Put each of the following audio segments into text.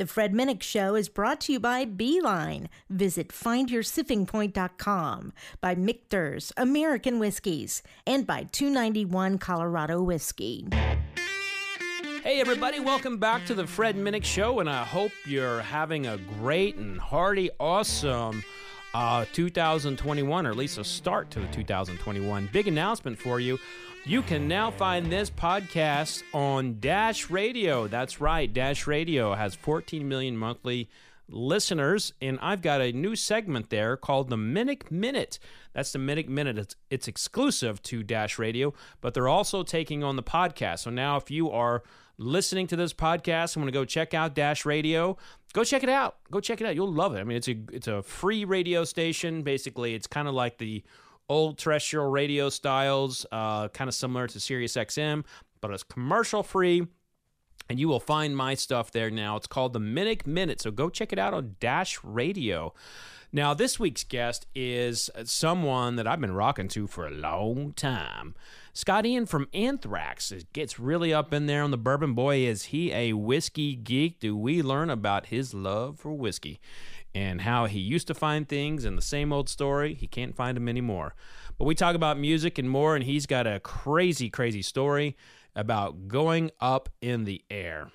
The Fred Minnick Show is brought to you by Beeline. Visit findyoursippingpoint.com, by Michter's American Whiskies, and by 291 Colorado Whiskey. Hey, everybody, welcome back to the Fred Minnick Show, and I hope you're having a great and hearty, awesome uh, 2021, or at least a start to the 2021. Big announcement for you. You can now find this podcast on Dash Radio. That's right, Dash Radio has 14 million monthly listeners, and I've got a new segment there called the Minnick Minute. That's the Minnick Minute. It's, it's exclusive to Dash Radio, but they're also taking on the podcast. So now, if you are listening to this podcast and want to go check out Dash Radio, go check it out. Go check it out. You'll love it. I mean, it's a it's a free radio station. Basically, it's kind of like the old terrestrial radio styles, uh, kind of similar to Sirius XM, but it's commercial free. And you will find my stuff there now. It's called the Minnick Minute. So go check it out on Dash Radio. Now, this week's guest is someone that I've been rocking to for a long time. Scott Ian from Anthrax gets really up in there on the bourbon. Boy, is he a whiskey geek. Do we learn about his love for whiskey and how he used to find things and the same old story, he can't find them anymore. But we talk about music and more, and he's got a crazy, crazy story about going up in the air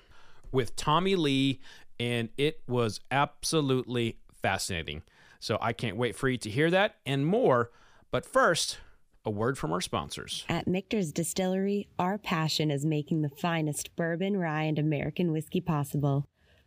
with Tommy Lee, and it was absolutely fascinating. So I can't wait for you to hear that and more. But first, a word from our sponsors. At Michter's Distillery, our passion is making the finest bourbon, rye, and American whiskey possible.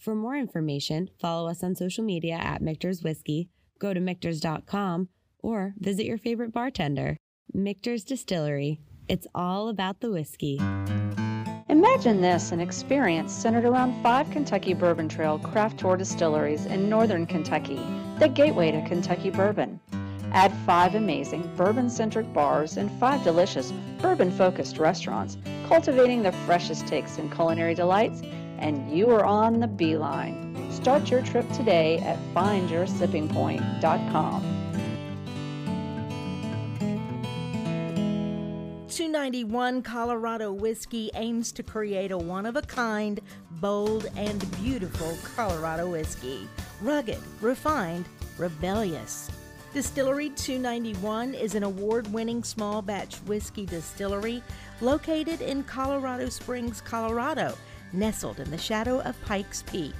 For more information, follow us on social media at Michter's Whiskey, go to Michter's.com, or visit your favorite bartender. Michter's Distillery. It's all about the whiskey. Imagine this an experience centered around five Kentucky Bourbon Trail craft tour distilleries in northern Kentucky, the gateway to Kentucky bourbon. Add five amazing bourbon centric bars and five delicious bourbon focused restaurants, cultivating the freshest takes and culinary delights, and you are on the beeline. Start your trip today at findyoursippingpoint.com. 291 Colorado Whiskey aims to create a one of a kind, bold, and beautiful Colorado whiskey. Rugged, refined, rebellious. Distillery 291 is an award winning small batch whiskey distillery located in Colorado Springs, Colorado, nestled in the shadow of Pikes Peak.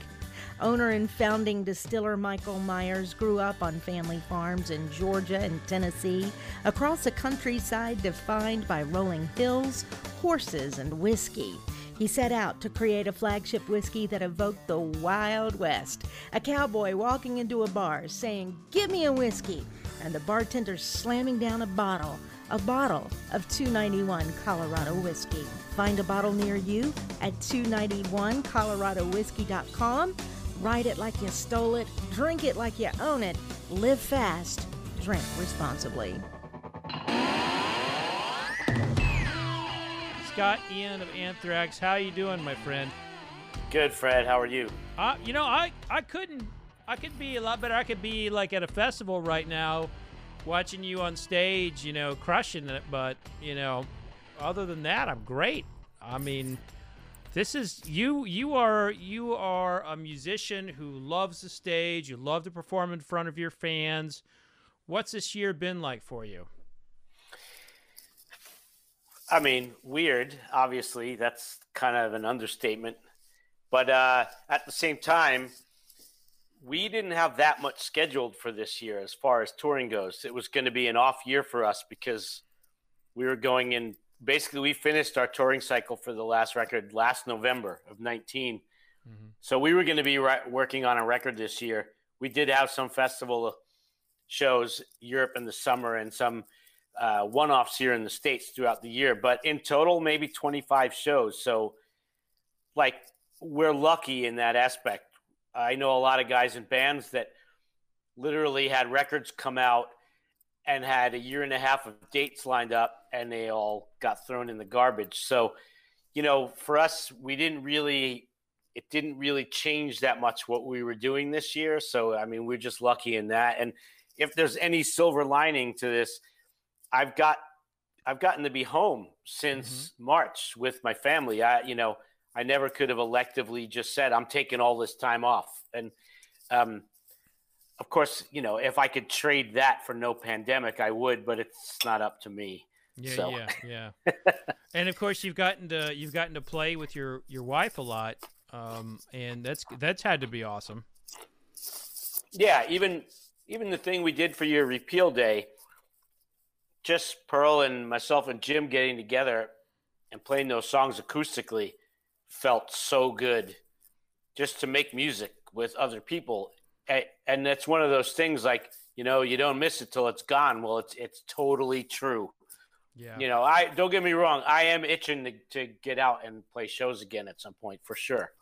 Owner and founding distiller Michael Myers grew up on family farms in Georgia and Tennessee, across a countryside defined by rolling hills, horses, and whiskey. He set out to create a flagship whiskey that evoked the Wild West. A cowboy walking into a bar saying, Give me a whiskey, and the bartender slamming down a bottle, a bottle of 291 Colorado whiskey. Find a bottle near you at 291coloradowhiskey.com. Write it like you stole it, drink it like you own it, live fast, drink responsibly. Scott Ian of Anthrax, how you doing, my friend? Good, Fred. How are you? Uh, you know, I I couldn't. I could be a lot better. I could be like at a festival right now, watching you on stage. You know, crushing it. But you know, other than that, I'm great. I mean, this is you. You are you are a musician who loves the stage. You love to perform in front of your fans. What's this year been like for you? I mean, weird. Obviously, that's kind of an understatement. But uh, at the same time, we didn't have that much scheduled for this year as far as touring goes. It was going to be an off year for us because we were going in basically we finished our touring cycle for the last record last November of 19. Mm-hmm. So we were going to be re- working on a record this year. We did have some festival shows Europe in the summer and some uh, one-offs here in the states throughout the year, but in total maybe 25 shows. So like we're lucky in that aspect. I know a lot of guys in bands that literally had records come out and had a year and a half of dates lined up and they all got thrown in the garbage. So, you know, for us, we didn't really, it didn't really change that much what we were doing this year. So, I mean, we're just lucky in that. And if there's any silver lining to this, I've got, I've gotten to be home since mm-hmm. March with my family. I, you know, I never could have electively just said, I'm taking all this time off. And, um, of course, you know, if I could trade that for no pandemic, I would, but it's not up to me. Yeah, so. yeah, yeah. and of course, you've gotten to you've gotten to play with your your wife a lot, um, and that's that's had to be awesome. Yeah, even even the thing we did for your repeal day, just Pearl and myself and Jim getting together and playing those songs acoustically felt so good. Just to make music with other people. And that's one of those things like you know you don't miss it till it's gone. Well it's it's totally true. Yeah. You know i don't get me wrong i am itching to, to get out and play shows again at some point for sure.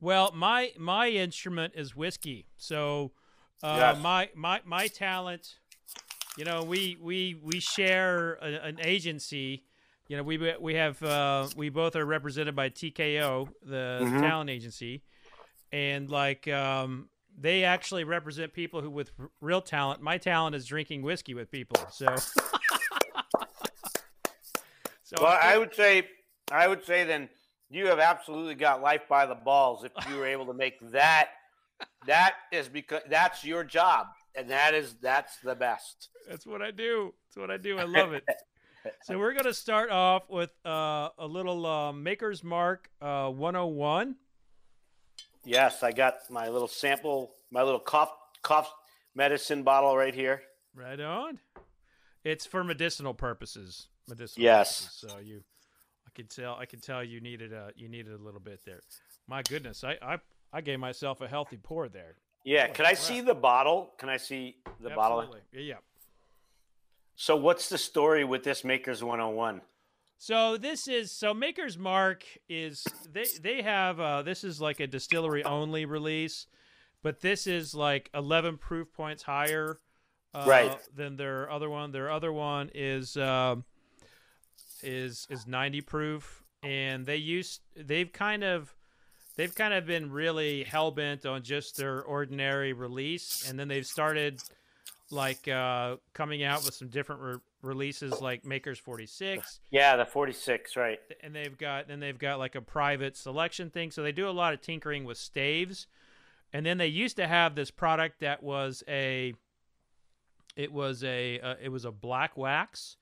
Well my my instrument is whiskey. So uh, yes. my my my talent you know we we we share a, an agency you know we we have uh, we both are represented by tko the mm-hmm. talent agency and like um, they actually represent people who with r- real talent. My talent is drinking whiskey with people. So, so well, I, I would say, I would say then you have absolutely got life by the balls if you were able to make that. That is because that's your job, and that is that's the best. That's what I do. That's what I do. I love it. so we're gonna start off with uh, a little uh, Maker's Mark uh, 101. Yes, I got my little sample, my little cough cough medicine bottle right here. Right on. It's for medicinal purposes. Medicinal. Yes. Purposes, so you, I can tell. I can tell you needed a you needed a little bit there. My goodness, I I, I gave myself a healthy pour there. Yeah. Can I see the bottle? Can I see the Absolutely. bottle? Yeah. So what's the story with this Makers 101? So this is so Maker's Mark is they they have uh, this is like a distillery only release, but this is like eleven proof points higher, uh, right. than their other one. Their other one is uh, is is ninety proof, and they used they've kind of they've kind of been really hell bent on just their ordinary release, and then they've started like uh, coming out with some different re- releases like Makers 46. Yeah, the 46, right. And they've got then they've got like a private selection thing. So they do a lot of tinkering with staves. And then they used to have this product that was a it was a uh, it was a black wax.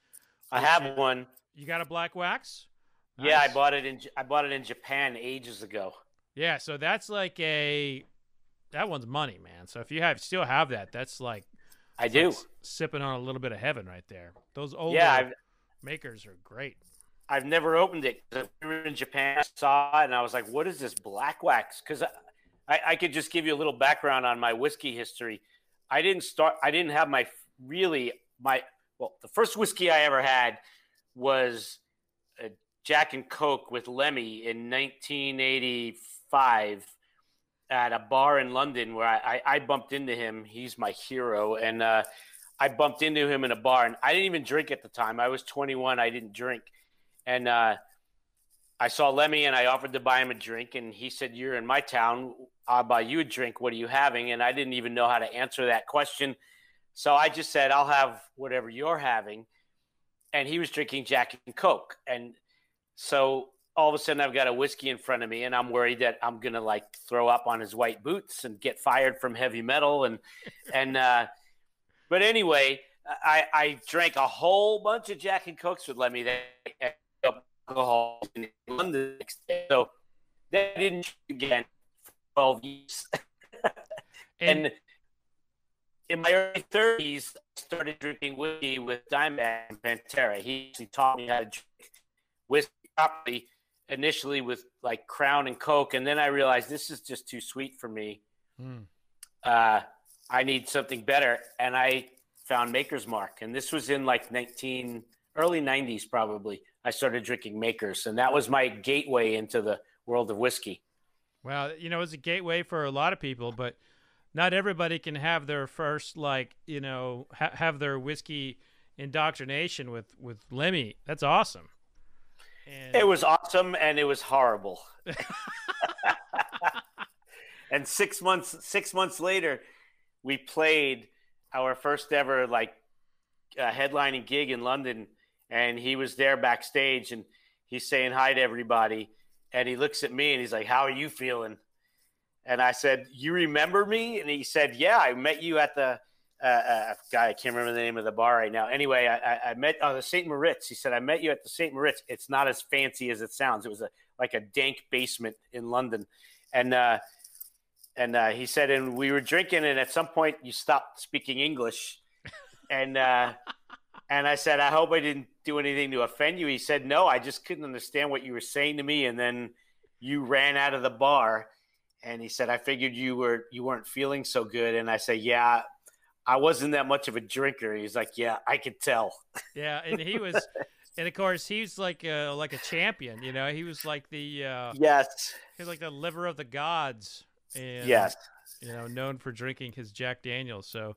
I have one. You got a black wax? Nice. Yeah, I bought it in I bought it in Japan ages ago. Yeah, so that's like a that one's money, man. So if you have still have that, that's like I do. Like sipping on a little bit of heaven right there. Those old yeah, makers are great. I've never opened it. We were in Japan, I saw it, and I was like, "What is this black wax?" Because I, I, could just give you a little background on my whiskey history. I didn't start. I didn't have my really my well. The first whiskey I ever had was a Jack and Coke with Lemmy in 1985 at a bar in London where I, I, I bumped into him. He's my hero. And uh, I bumped into him in a bar. And I didn't even drink at the time. I was 21. I didn't drink. And uh, I saw Lemmy and I offered to buy him a drink. And he said, You're in my town. I'll buy you a drink. What are you having? And I didn't even know how to answer that question. So I just said, I'll have whatever you're having. And he was drinking Jack and Coke. And so all of a sudden I've got a whiskey in front of me and I'm worried that I'm gonna like throw up on his white boots and get fired from heavy metal and and uh, but anyway, I, I drank a whole bunch of Jack and Cokes with Lemmy that alcohol in London next day. So that didn't again twelve years. and, and in my early 30s, I started drinking whiskey with Dimebag and Pantera. He actually taught me how to drink whiskey properly, initially with like Crown and Coke, and then I realized this is just too sweet for me. Mm. Uh, I need something better, and I found Maker's Mark, and this was in like 19 early 90s probably. I started drinking Makers, and that was my gateway into the world of whiskey. Well, you know, it's a gateway for a lot of people, but not everybody can have their first like you know ha- have their whiskey indoctrination with with Lemmy. That's awesome. And... It was awesome and it was horrible. and six months six months later, we played our first ever like uh, headlining gig in London, and he was there backstage, and he's saying hi to everybody, and he looks at me and he's like, "How are you feeling?" And I said, "You remember me?" And he said, "Yeah, I met you at the uh, uh, guy. I can't remember the name of the bar right now. Anyway, I, I met oh, the St. Moritz. He said, "I met you at the St. Moritz. It's not as fancy as it sounds. It was a like a dank basement in London." And uh, and uh, he said, and we were drinking, and at some point you stopped speaking English, and uh, and I said, I hope I didn't do anything to offend you. He said, No, I just couldn't understand what you were saying to me, and then you ran out of the bar and he said, "I figured you were you weren't feeling so good." And I said, "Yeah, I wasn't that much of a drinker." He's like, "Yeah, I could tell." Yeah, and he was, and of course, he's like a, like a champion. You know, he was like the uh, yes, he's like the liver of the gods. And, yes, you know, known for drinking his Jack Daniels. So,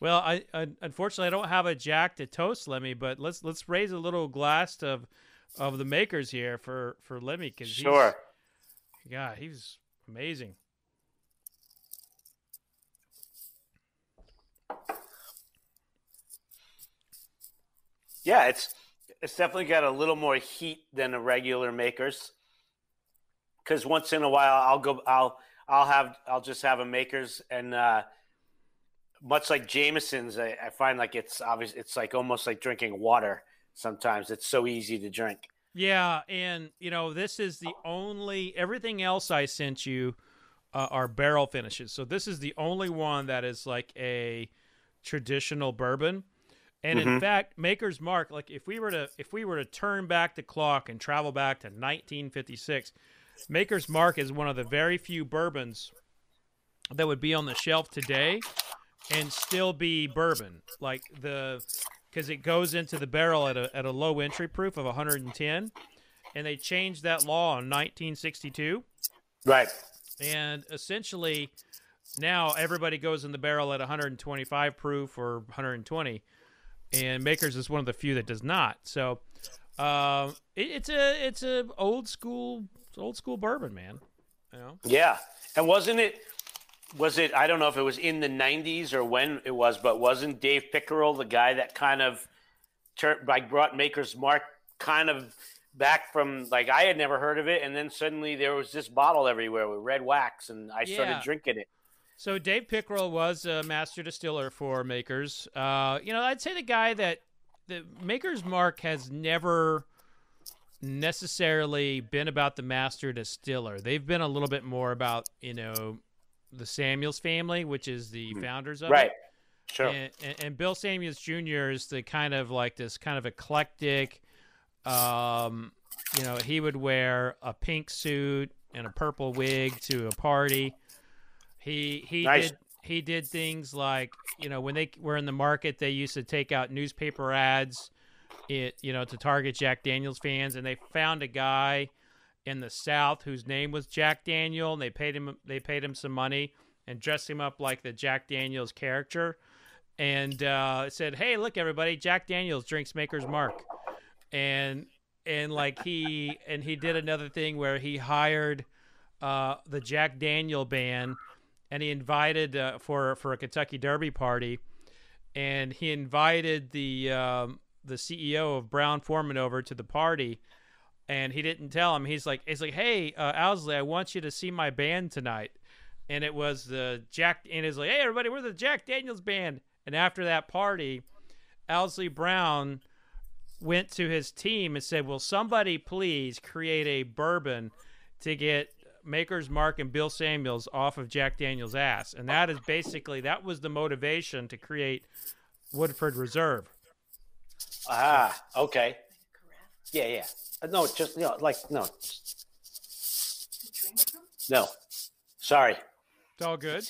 well, I, I unfortunately I don't have a Jack to toast Lemmy, but let's let's raise a little glass of of the makers here for for Lemmy because sure. Yeah, he's Amazing. Yeah, it's it's definitely got a little more heat than a regular makers. Because once in a while, I'll go, I'll, I'll have, I'll just have a makers, and uh, much like Jameson's, I, I find like it's obvious, it's like almost like drinking water. Sometimes it's so easy to drink. Yeah, and you know, this is the only everything else I sent you uh, are barrel finishes. So this is the only one that is like a traditional bourbon. And mm-hmm. in fact, Maker's Mark, like if we were to if we were to turn back the clock and travel back to 1956, Maker's Mark is one of the very few bourbons that would be on the shelf today and still be bourbon. Like the because it goes into the barrel at a, at a low entry proof of 110. And they changed that law in 1962. Right. And essentially, now everybody goes in the barrel at 125 proof or 120. And Makers is one of the few that does not. So uh, it, it's a it's a old school old school bourbon, man. You know? Yeah. And wasn't it was it I don't know if it was in the 90s or when it was, but wasn't Dave Pickerell the guy that kind of turned like brought Maker's Mark kind of back from like I had never heard of it, and then suddenly there was this bottle everywhere with red wax, and I yeah. started drinking it. So Dave Pickerell was a master distiller for Makers. Uh, you know, I'd say the guy that the Maker's Mark has never necessarily been about the master distiller. They've been a little bit more about you know the Samuels family, which is the hmm. founders of right. it. Sure. And, and, and, Bill Samuels Jr. is the kind of like this kind of eclectic. Um, you know, he would wear a pink suit and a purple wig to a party. He he nice. did he did things like you know when they were in the market, they used to take out newspaper ads, it you know to target Jack Daniels fans, and they found a guy in the South whose name was Jack Daniel, and they paid him they paid him some money and dressed him up like the Jack Daniels character, and uh, said, "Hey, look, everybody, Jack Daniels drinks Maker's Mark," and and like he and he did another thing where he hired uh, the Jack Daniel band, and he invited uh, for for a Kentucky Derby party, and he invited the um, the CEO of Brown Forman over to the party and he didn't tell him. He's like, he's like, hey, uh, Owsley, I want you to see my band tonight. And it was the Jack, and he's like, hey, everybody, we're the Jack Daniels band. And after that party, Owsley Brown went to his team and said, will somebody please create a bourbon to get Maker's Mark and Bill Samuels off of Jack Daniels' ass, and that is basically that was the motivation to create Woodford Reserve. Ah, okay. Yeah, yeah. Uh, no, just you know, like no. No, sorry. It's all good.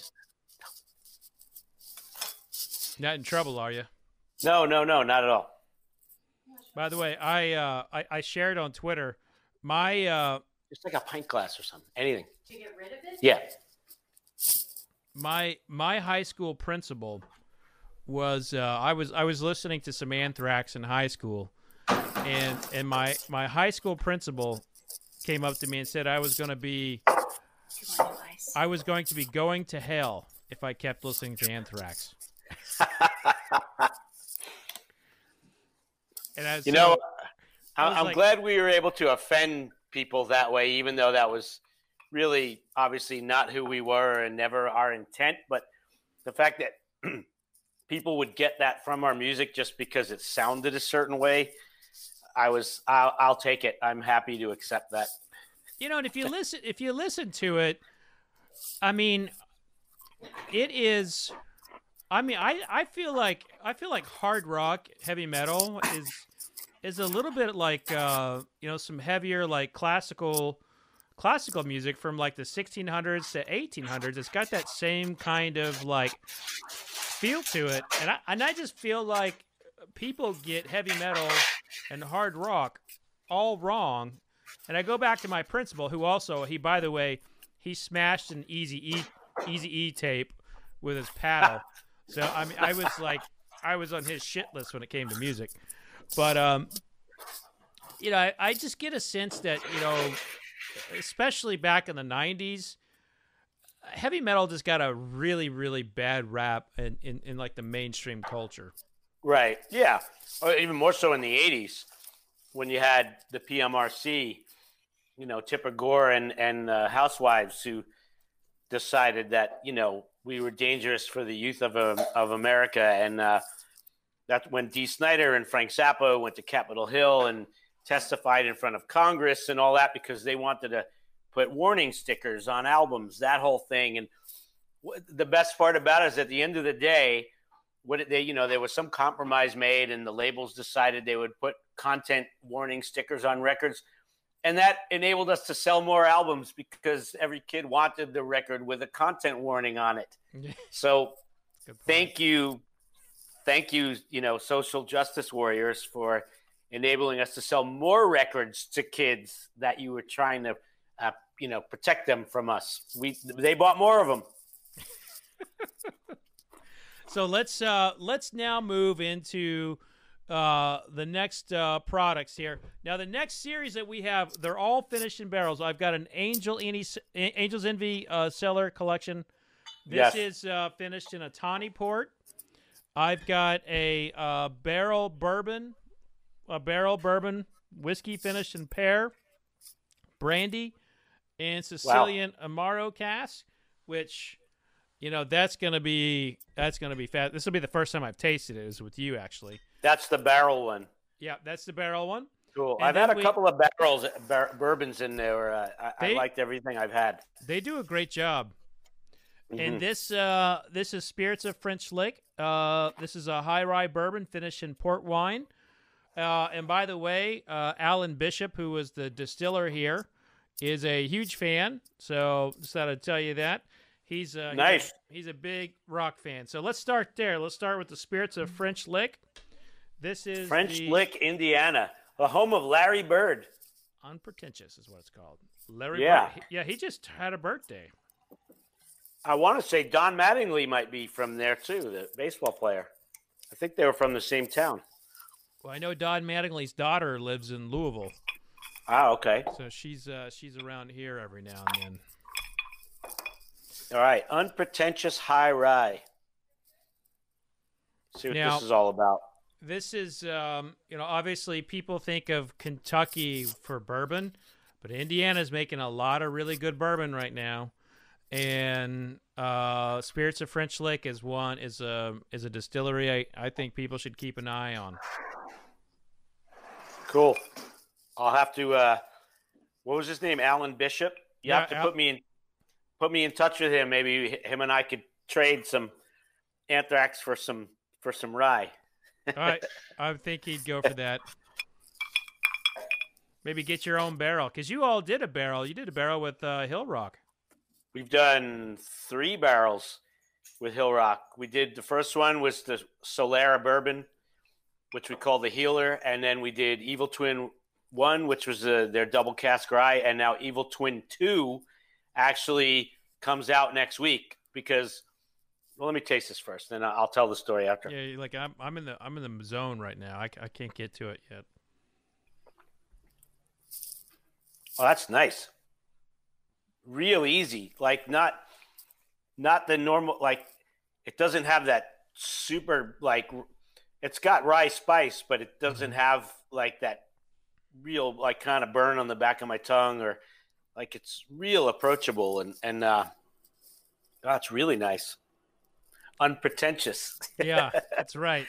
Not in trouble, are you? No, no, no, not at all. By the way, I uh, I, I shared on Twitter my uh, just like a pint glass or something, anything. To get rid of it? Yeah. My my high school principal was uh, I was I was listening to some Anthrax in high school, and and my my high school principal came up to me and said I was going to be I was going to be going to hell if I kept listening to Anthrax. and as you know, I, am like, glad we were able to offend people that way, even though that was really obviously not who we were and never our intent. But the fact that people would get that from our music just because it sounded a certain way, I was I'll, I'll take it. I'm happy to accept that. You know, and if you listen, if you listen to it, I mean, it is. I mean, I, I feel like I feel like hard rock, heavy metal is is a little bit like uh, you know some heavier like classical classical music from like the 1600s to 1800s. It's got that same kind of like feel to it, and I and I just feel like people get heavy metal and hard rock all wrong. And I go back to my principal, who also he by the way he smashed an Easy E Easy E tape with his paddle. so I mean I was like I was on his shit list when it came to music. But um, you know, I, I just get a sense that you know, especially back in the '90s, heavy metal just got a really, really bad rap in, in, in like the mainstream culture. Right. Yeah. Or even more so in the '80s when you had the PMRC, you know, Tipper Gore and and uh, Housewives who decided that you know we were dangerous for the youth of uh, of America and. Uh, that's when Dee Snider and Frank Zappa went to Capitol Hill and testified in front of Congress and all that because they wanted to put warning stickers on albums, that whole thing. And the best part about it is at the end of the day, what they, you know, there was some compromise made and the labels decided they would put content warning stickers on records. And that enabled us to sell more albums because every kid wanted the record with a content warning on it. so thank you, thank you, you know, social justice warriors for enabling us to sell more records to kids that you were trying to, uh, you know, protect them from us. We they bought more of them. so let's uh, let's now move into uh, the next uh, products here. Now, the next series that we have, they're all finished in barrels. I've got an Angel Angel's Envy uh, cellar collection. This yes. is uh, finished in a tawny port. I've got a uh, Barrell Bourbon, a Barrell Bourbon whiskey finished in pear, brandy, and Sicilian wow. Amaro cask, which you know that's gonna be that's gonna be fast. This will be the first time I've tasted it. Is with you actually. That's the barrel one. Yeah, that's the barrel one. Cool. And I've had a we, couple of barrels, bar, bourbons in there. Uh, I, they, I liked everything I've had. They do a great job. Mm-hmm. And this uh, this is Spirits of French Lick. Uh, this is a high rye bourbon finished in port wine. Uh, and by the way, uh, Alan Bishop, who was the distiller here, is a huge fan. So just thought I'd tell you that. He's uh, nice. He's a, he's a big rock fan. So let's start there. Let's start with the Spirits of French Lick. This is French the... Lick, Indiana, the home of Larry Bird. Unpretentious is what it's called. Larry yeah. Bird. Yeah, he just had a birthday. I want to say Don Mattingly might be from there too, the baseball player. I think they were from the same town. Well, I know Don Mattingly's daughter lives in Louisville. Ah, okay. So she's uh, she's around here every now and then. All right, unpretentious high rye. See what now, this is all about. This is, um, you know, obviously people think of Kentucky for bourbon, but Indiana's making a lot of really good bourbon right now and uh, Spirits of French Lick is one is a is a distillery I, I think people should keep an eye on. Cool. I'll have to. Uh, what was his name? Alan Bishop. You yeah, have to Al- put me in put me in touch with him. Maybe him and I could trade some anthrax for some for some rye. I I think he'd go for that. Maybe get your own barrel because you all did a barrel. You did a barrel with uh, Hillrock. We've done three barrels with Hillrock. We did the first one was the Solera bourbon, which we call the Healer, and then we did Evil Twin One, which was uh, their double cask rye, and now Evil Twin Two actually comes out next week because. Well, let me taste this first, then I'll tell the story after. Yeah, like I'm, I'm in the, I'm in the zone right now. I, I can't get to it yet. Oh, that's nice. Real easy. Like not not the normal like it doesn't have that super like it's got rye spice, but it doesn't mm-hmm. have like that real like kind of burn on the back of my tongue or like it's real approachable and and uh that's oh, really nice. Unpretentious. yeah, that's right.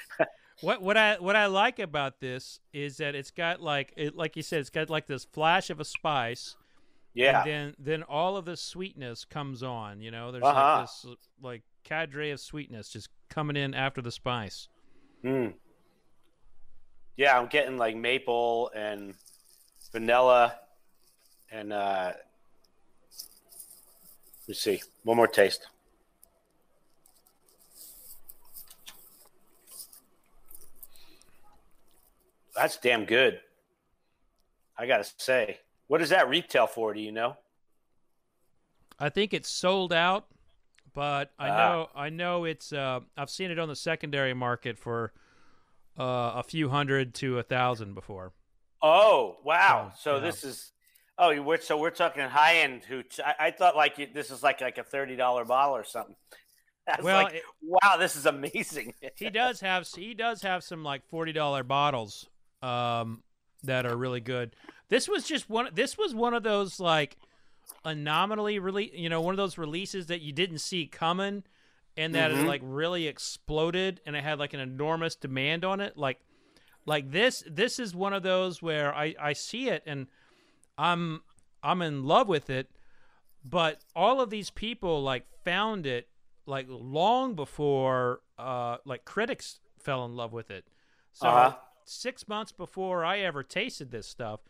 What what I what I like about this is that it's got like it like you said it's got like this flash of a spice. Yeah. And then then all of the sweetness comes on, you know. There's uh-huh. like this like cadre of sweetness just coming in after the spice. Hmm. Yeah, I'm getting like maple and vanilla and uh let's see. One more taste. That's damn good. I gotta say, what does that retail for? Do you know? I think it's sold out, but I ah. know I know it's. Uh, I've seen it on the secondary market for uh, a few hundred to a thousand before. Oh wow! So, so this is. Oh, we're, so we're talking high end hooch. I, I thought like this is like like a thirty dollar bottle or something. well, like, it, wow, this is amazing. he does have he does have some like forty dollar bottles um, that are really good. This was just one. This was one of those like anomaly release. You know, one of those releases that you didn't see coming, and that mm-hmm. it like really exploded, and it had like an enormous demand on it. Like, like this. This is one of those where I I see it and I'm I'm in love with it, but all of these people like found it like long before uh like critics fell in love with it. So uh-huh six months before I ever tasted this stuff,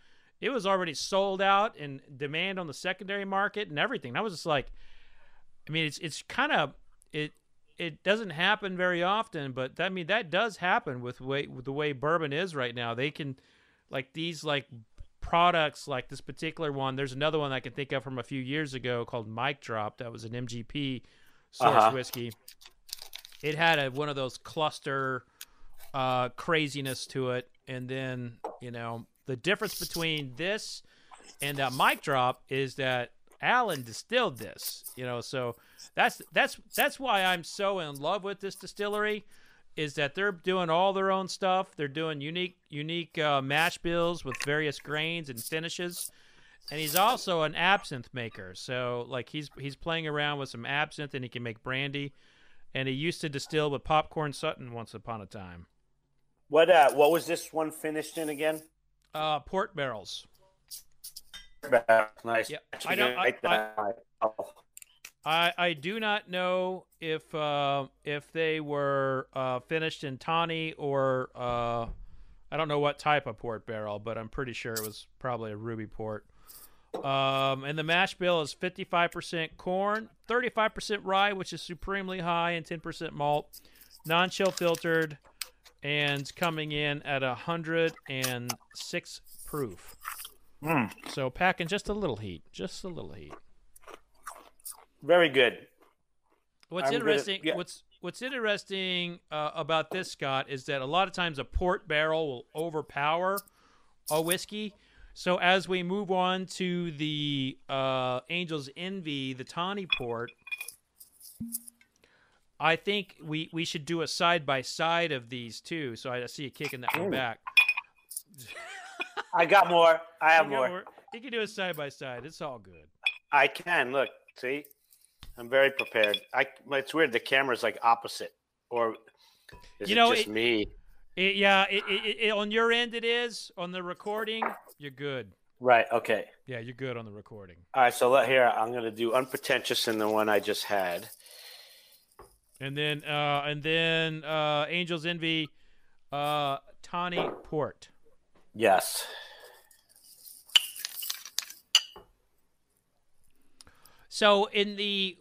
it was already sold out and demand on the secondary market and everything. I was just like, I mean, it's it's kind of it it doesn't happen very often, but I mean that does happen with way with the way bourbon is right now. They can like these like products like this particular one. There's another one I can think of from a few years ago called Mic Drop. That was an MGP source uh-huh. whiskey. It had a, one of those cluster uh, craziness to it. And then, you know, the difference between this and that mic drop is that Alan distilled this, you know, so that's that's that's why I'm so in love with this distillery is that they're doing all their own stuff. They're doing unique unique uh, mash bills with various grains and finishes. And he's also an absinthe maker. So like he's he's playing around with some absinthe and he can make brandy. And he used to distill with Popcorn Sutton once upon a time. What uh, what was this one finished in again? Uh, port barrels. Nice. Yeah, I don't. I, I, I, I, do not know if uh, if they were uh, finished in tawny or uh, I don't know what type of port barrel, but I'm pretty sure it was probably a ruby port. Um, and the mash bill is 55% corn, 35% rye, which is supremely high, and 10% malt. Non-chill filtered, and coming in at 106 proof. Mm. So packing just a little heat, just a little heat. Very good. What's I'm interesting? Yeah. What's What's interesting uh, about this, Scott, is that a lot of times a port barrel will overpower a whiskey. So as we move on to the uh, Angel's Envy, the tawny port, I think we we should do a side by side of these two. So I see you kicking that one back. I got more. I have more. more. You can do a side by side. It's all good. I can look. See, I'm very prepared. I. It's weird. The camera's like opposite, or is you know, it just it, me? It, yeah. It, on your end, it is. On the recording, you're good. Right. Okay. Yeah, you're good on the recording. All right. So let here I'm going to do unpretentious in the one I just had. And then uh, and then uh, Angels Envy, uh, Tawny Port. Yes. So in the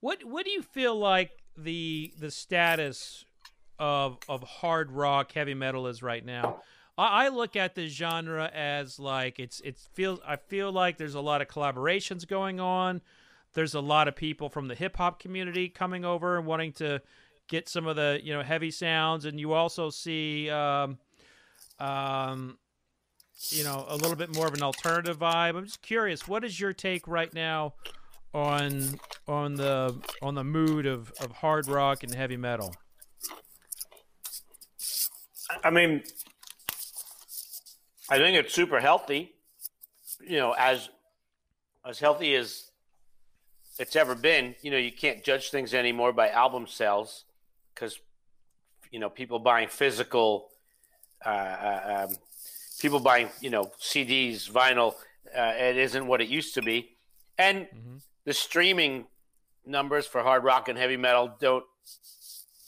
what what do you feel like the the status of of hard rock heavy metal is right now? I, I look at the genre as like it's it feels I feel like there's a lot of collaborations going on. There's a lot of people from the hip hop community coming over and wanting to get some of the you know heavy sounds, and you also see um, um, you know a little bit more of an alternative vibe. I'm just curious, what is your take right now on on the on the mood of, of hard rock and heavy metal? I mean, I think it's super healthy. You know, as as healthy as it's ever been. You know, you can't judge things anymore by album sales because you know people buying physical, uh, uh, um, people buying you know CDs, vinyl. Uh, it isn't what it used to be, and mm-hmm the streaming numbers for hard rock and heavy metal don't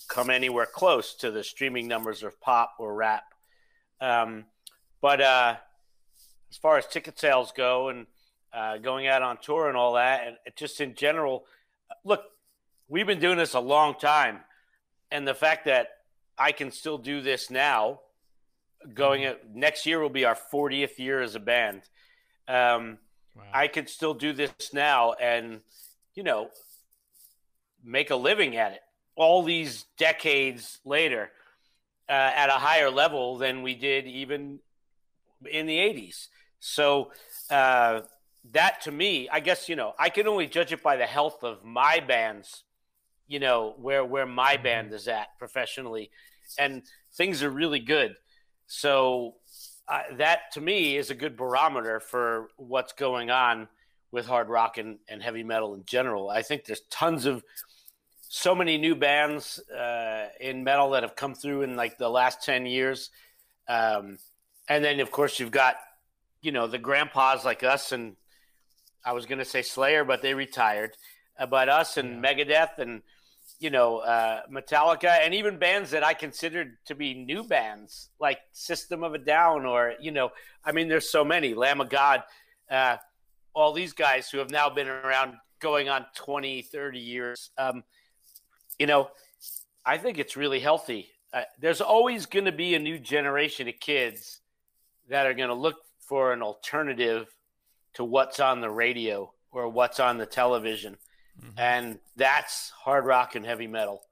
come anywhere close to the streaming numbers of pop or rap. Um, but uh, as far as ticket sales go and uh, going out on tour and all that, and just in general, look, we've been doing this a long time, and the fact that I can still do this now, going mm-hmm. at, next year will be our 40th year as a band. Um, Wow. I could still do this now and, you know, make a living at it all these decades later uh, at a higher level than we did even in the 80s. So, uh, that to me, I guess, you know, I can only judge it by the health of my bands, you know, where, where my mm-hmm. band is at professionally. And things are really good. So uh, that to me is a good barometer for what's going on with hard rock and, and heavy metal in general. I think there's tons of so many new bands uh, in metal that have come through in like the last 10 years. Um, and then, of course, you've got, you know, the grandpas like us and I was going to say Slayer, but they retired. Uh, but us and yeah. Megadeth and you know, uh, Metallica, and even bands that I considered to be new bands, like System of a Down, or you know, I mean, there's so many, Lamb of God, uh, all these guys who have now been around going on 20, 30 years. Um, you know, I think it's really healthy. Uh, there's always going to be a new generation of kids that are going to look for an alternative to what's on the radio or what's on the television mm-hmm. and that's hard rock and heavy metal.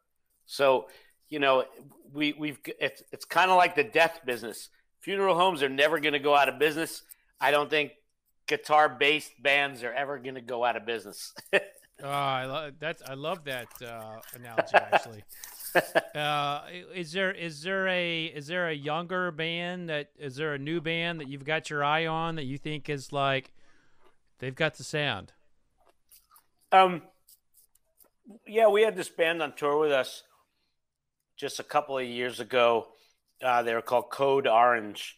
So, you know, we we've it's it's kind of like the death business. Funeral homes are never going to go out of business. I don't think guitar based bands are ever going to go out of business. oh, I love that. I love that uh, analogy actually. uh, is there is there a is there a younger band that is there a new band that you've got your eye on that you think is like they've got the sound? Um, yeah, we had this band on tour with us just a couple of years ago. Uh, they were called Code Orange,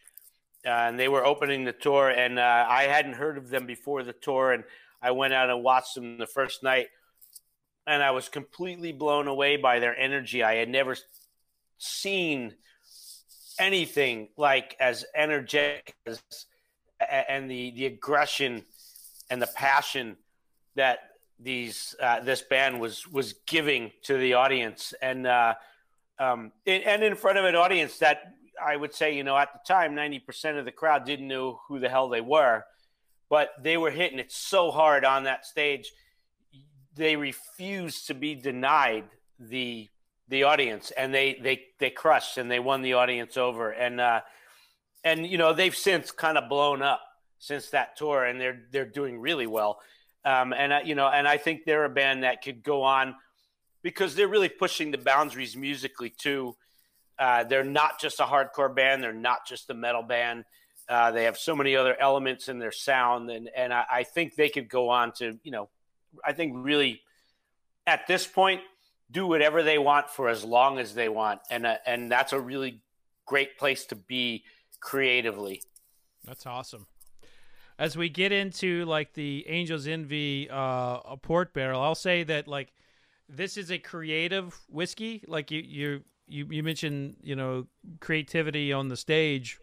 uh, and they were opening the tour. And uh, I hadn't heard of them before the tour, and I went out and watched them the first night, and I was completely blown away by their energy. I had never seen anything like as energetic as and the the aggression and the passion that these uh, this band was was giving to the audience. And uh, um, and in front of an audience that I would say you know at the time ninety percent of the crowd didn't know who the hell they were, but they were hitting it so hard on that stage, they refused to be denied the the audience. And they they they crushed and they won the audience over. And uh, and you know they've since kind of blown up since that tour and they're they're doing really well um, and I, you know, and I think they're a band that could go on because they're really pushing the boundaries musically too. Uh, they're not just a hardcore band. They're not just a metal band. Uh, they have so many other elements in their sound, and and I, I, think they could go on to, you know, I think really at this point do whatever they want for as long as they want, and uh, and that's a really great place to be creatively. That's awesome. As we get into like the Angels Envy uh, a port barrel, I'll say that like this is a creative whiskey. Like you you you, you mentioned, you know, creativity on the stage.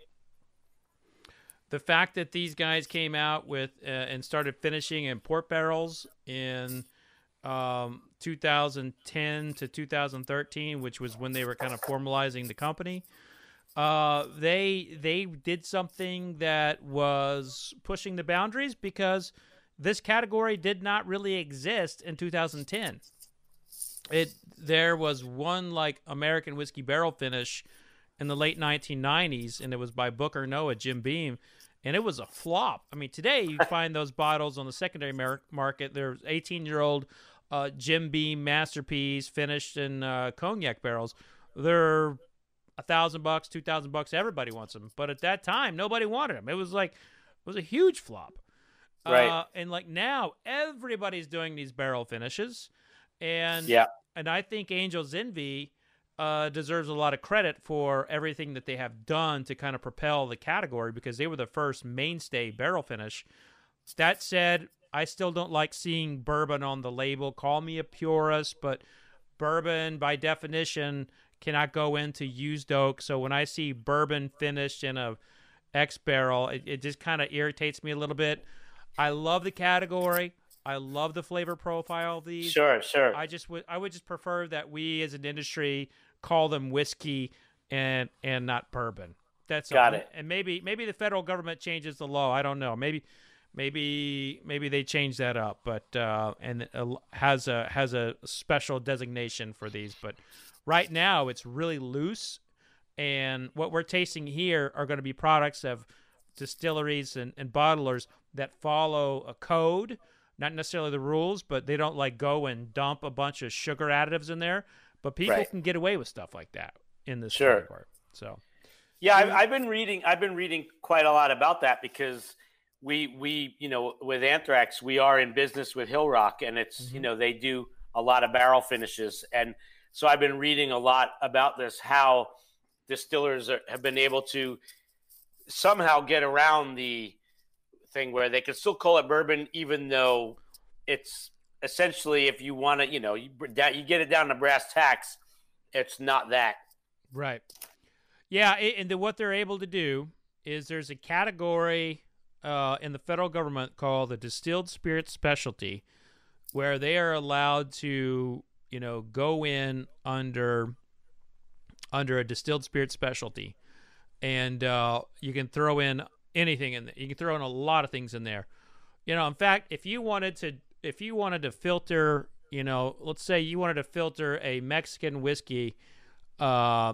The fact that these guys came out with uh, and started finishing in port barrels in um, 2010 to 2013, which was when they were kind of formalizing the company. Uh, they they did something that was pushing the boundaries because this category did not really exist in 2010. It there was one like American whiskey barrel finish in the late 1990s, and it was by Booker Noe, Jim Beam, and it was a flop. I mean, today you find those bottles on the secondary mar- market. There's 18 year old uh, Jim Beam masterpiece finished in uh, cognac barrels. They're a thousand bucks, two thousand bucks. Everybody wants them, but at that time, nobody wanted them. It was like it was a huge flop. Right. Uh, and like now, everybody's doing these barrel finishes, and Yeah. and I think Angel's Envy uh, deserves a lot of credit for everything that they have done to kind of propel the category because they were the first mainstay barrel finish. That said, I still don't like seeing bourbon on the label. Call me a purist, but bourbon by definition cannot go into used oak. So when I see bourbon finished in a X barrel, it, it just kind of irritates me a little bit. I love the category. I love the flavor profile of these. Sure, sure. I just would I would just prefer that we as an industry call them whiskey and and not bourbon. That's Got all. it. And maybe maybe the federal government changes the law. I don't know. Maybe maybe maybe they change that up, but uh, and has a has a special designation for these. But right now it's really loose, and what we're tasting here are going to be products of distilleries and, and bottlers that follow a code not necessarily the rules, but they don't like go and dump a bunch of sugar additives in there. But people Right. can get away with stuff like that in this Sure. category. So Yeah, I've, I've been reading. I've been reading quite a lot about that because we we you know with Anthrax we are in business with Hillrock and it's you mm-hmm. know they do a lot of barrel finishes and so I've been reading a lot about this how distillers are, have been able to somehow get around the thing where they can still call it bourbon even though it's essentially if you want to you know you, you get it down to brass tacks it's not that. Right, yeah, and then what they're able to do is there's a category uh, in the federal government called the distilled spirit specialty, where they are allowed to you know go in under under a distilled spirit specialty, and uh, you can throw in anything in there. You can throw in a lot of things in there. You know, in fact, if you wanted to, if you wanted to filter, you know, let's say you wanted to filter a Mexican whiskey uh,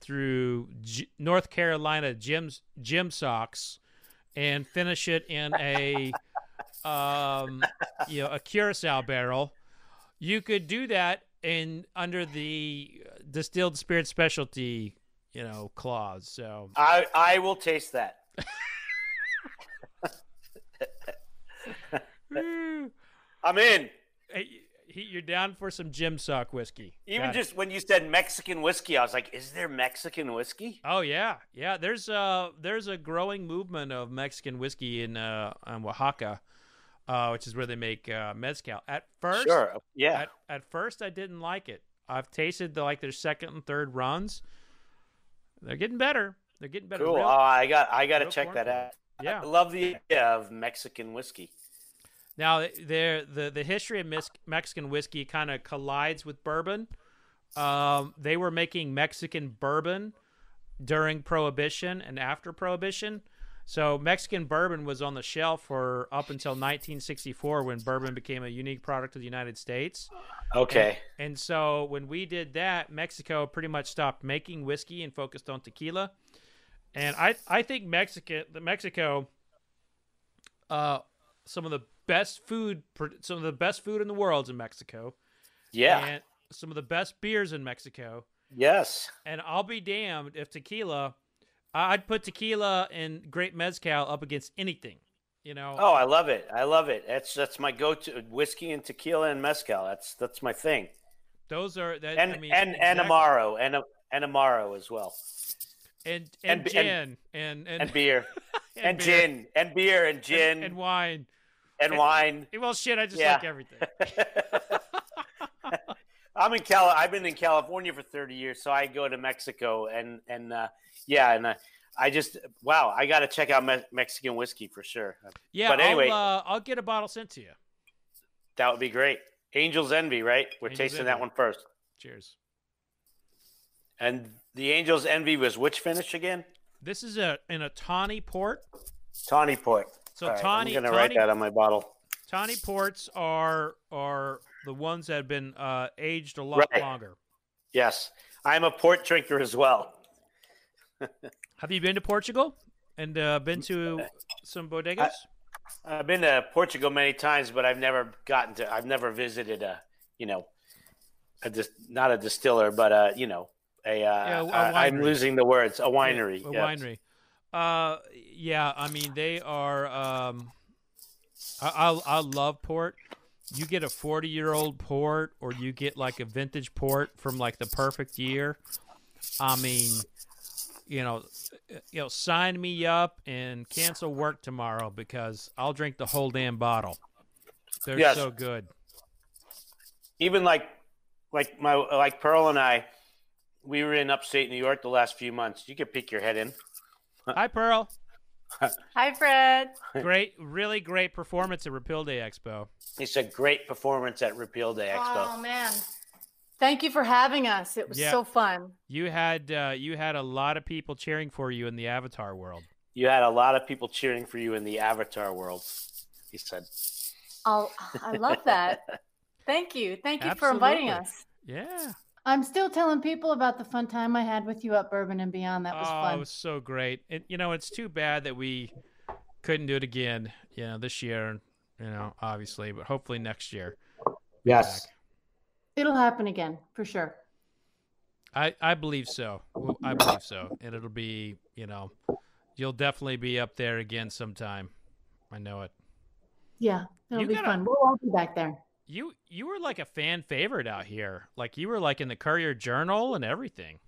through G- North Carolina Jim's Jim socks and finish it in a um, you know a curacao barrel, you could do that in under the distilled spirit specialty you know clause. So I I will taste that. I'm in. Hey, you're down for some Jim sock whiskey. Even Got it. just when you said Mexican whiskey, I was like, "Is there Mexican whiskey?" Oh yeah, yeah. There's uh there's a growing movement of Mexican whiskey in uh in Oaxaca, uh, which is where they make uh, mezcal. At first, Sure. Yeah. At, at first, I didn't like it. I've tasted the, like their second and third runs. They're getting better. They're getting better. Cool. Real- oh, I got I got to check that out. Yeah. I love the idea of Mexican whiskey. Now, there the the history of mis- Mexican whiskey kind of collides with bourbon. Um, they were making Mexican bourbon during Prohibition and after Prohibition. So Mexican bourbon was on the shelf for up until 1964 when bourbon became a unique product of the United States. Okay. And so when we did that, Mexico pretty much stopped making whiskey and focused on tequila. And I I think Mexico the Mexico uh some of the best food some of the best food in the world's in Mexico. Yeah. And some of the best beers in Mexico. yes. And I'll be damned if tequila I'd put tequila and great mezcal up against anything. You know. Oh, I love it. I love it. That's that's my go-to whiskey and tequila and mezcal. That's that's my thing. Those are that And I mean and and amaro and and amaro as well. and and, and- gin and and, And beer. and, and gin and beer and gin and, and wine and, and, wine. Well, shit, I just yeah. like everything. I'm in Cal. I've been in California for 30 years, so I go to Mexico and and uh, yeah, and uh, I just wow, I got to check out me- Mexican whiskey for sure. Yeah, but anyway, I'll, uh, I'll, get a bottle sent to you. That would be great. Angel's Envy, right? We're Angel's tasting Envy. that one first. Cheers. And the Angel's Envy was which finish again? This is a in a tawny port. Tawny port. So right, tawny. I'm gonna tawny, write that on my bottle. Tawny ports are are the ones that have been uh, aged a lot right. longer. Yes, I'm a port drinker as well. have you been to Portugal and uh, been to some bodegas? I, have been to Portugal many times, but I've never gotten to. I've never visited a, you know, a dis, not a distiller, but a, you know, a. Uh, yeah, a I'm losing the words. A winery. Yeah, a yes. winery. Uh, yeah. I mean, they are. Um, I, I, I love port. You get a 40 year old port, or you get like a vintage port from like the perfect year. I mean, you know, you know, sign me up and cancel work tomorrow because I'll drink the whole damn bottle. They're yes. so good. Even like, like my like Pearl and I, we were in upstate New York the last few months. You could peek your head in. Hi, Pearl. Hi, Fred. Great, really great performance at Repeal Day Expo. It's a great performance at Repeal Day Expo. Oh man, thank you for having us. It was yeah. so fun. You had uh, you had a lot of people cheering for you in the Avatar world. You had a lot of people cheering for you in the Avatar world. He said. Oh, I love that. thank you, thank you Absolutely. for inviting us. Yeah. I'm still telling people about the fun time I had with you at Bourbon and Beyond. That was oh, fun. it was so great. And you know, it's too bad that we couldn't do it again. You know, this year. You know, obviously, but hopefully next year. Yes. It'll happen again for sure. I I believe so. I believe so, and it'll be you know, you'll definitely be up there again sometime. I know it. Yeah, it'll you be gotta, fun. We'll all be back there. You you were like a fan favorite out here. Like you were like in the Courier Journal and everything.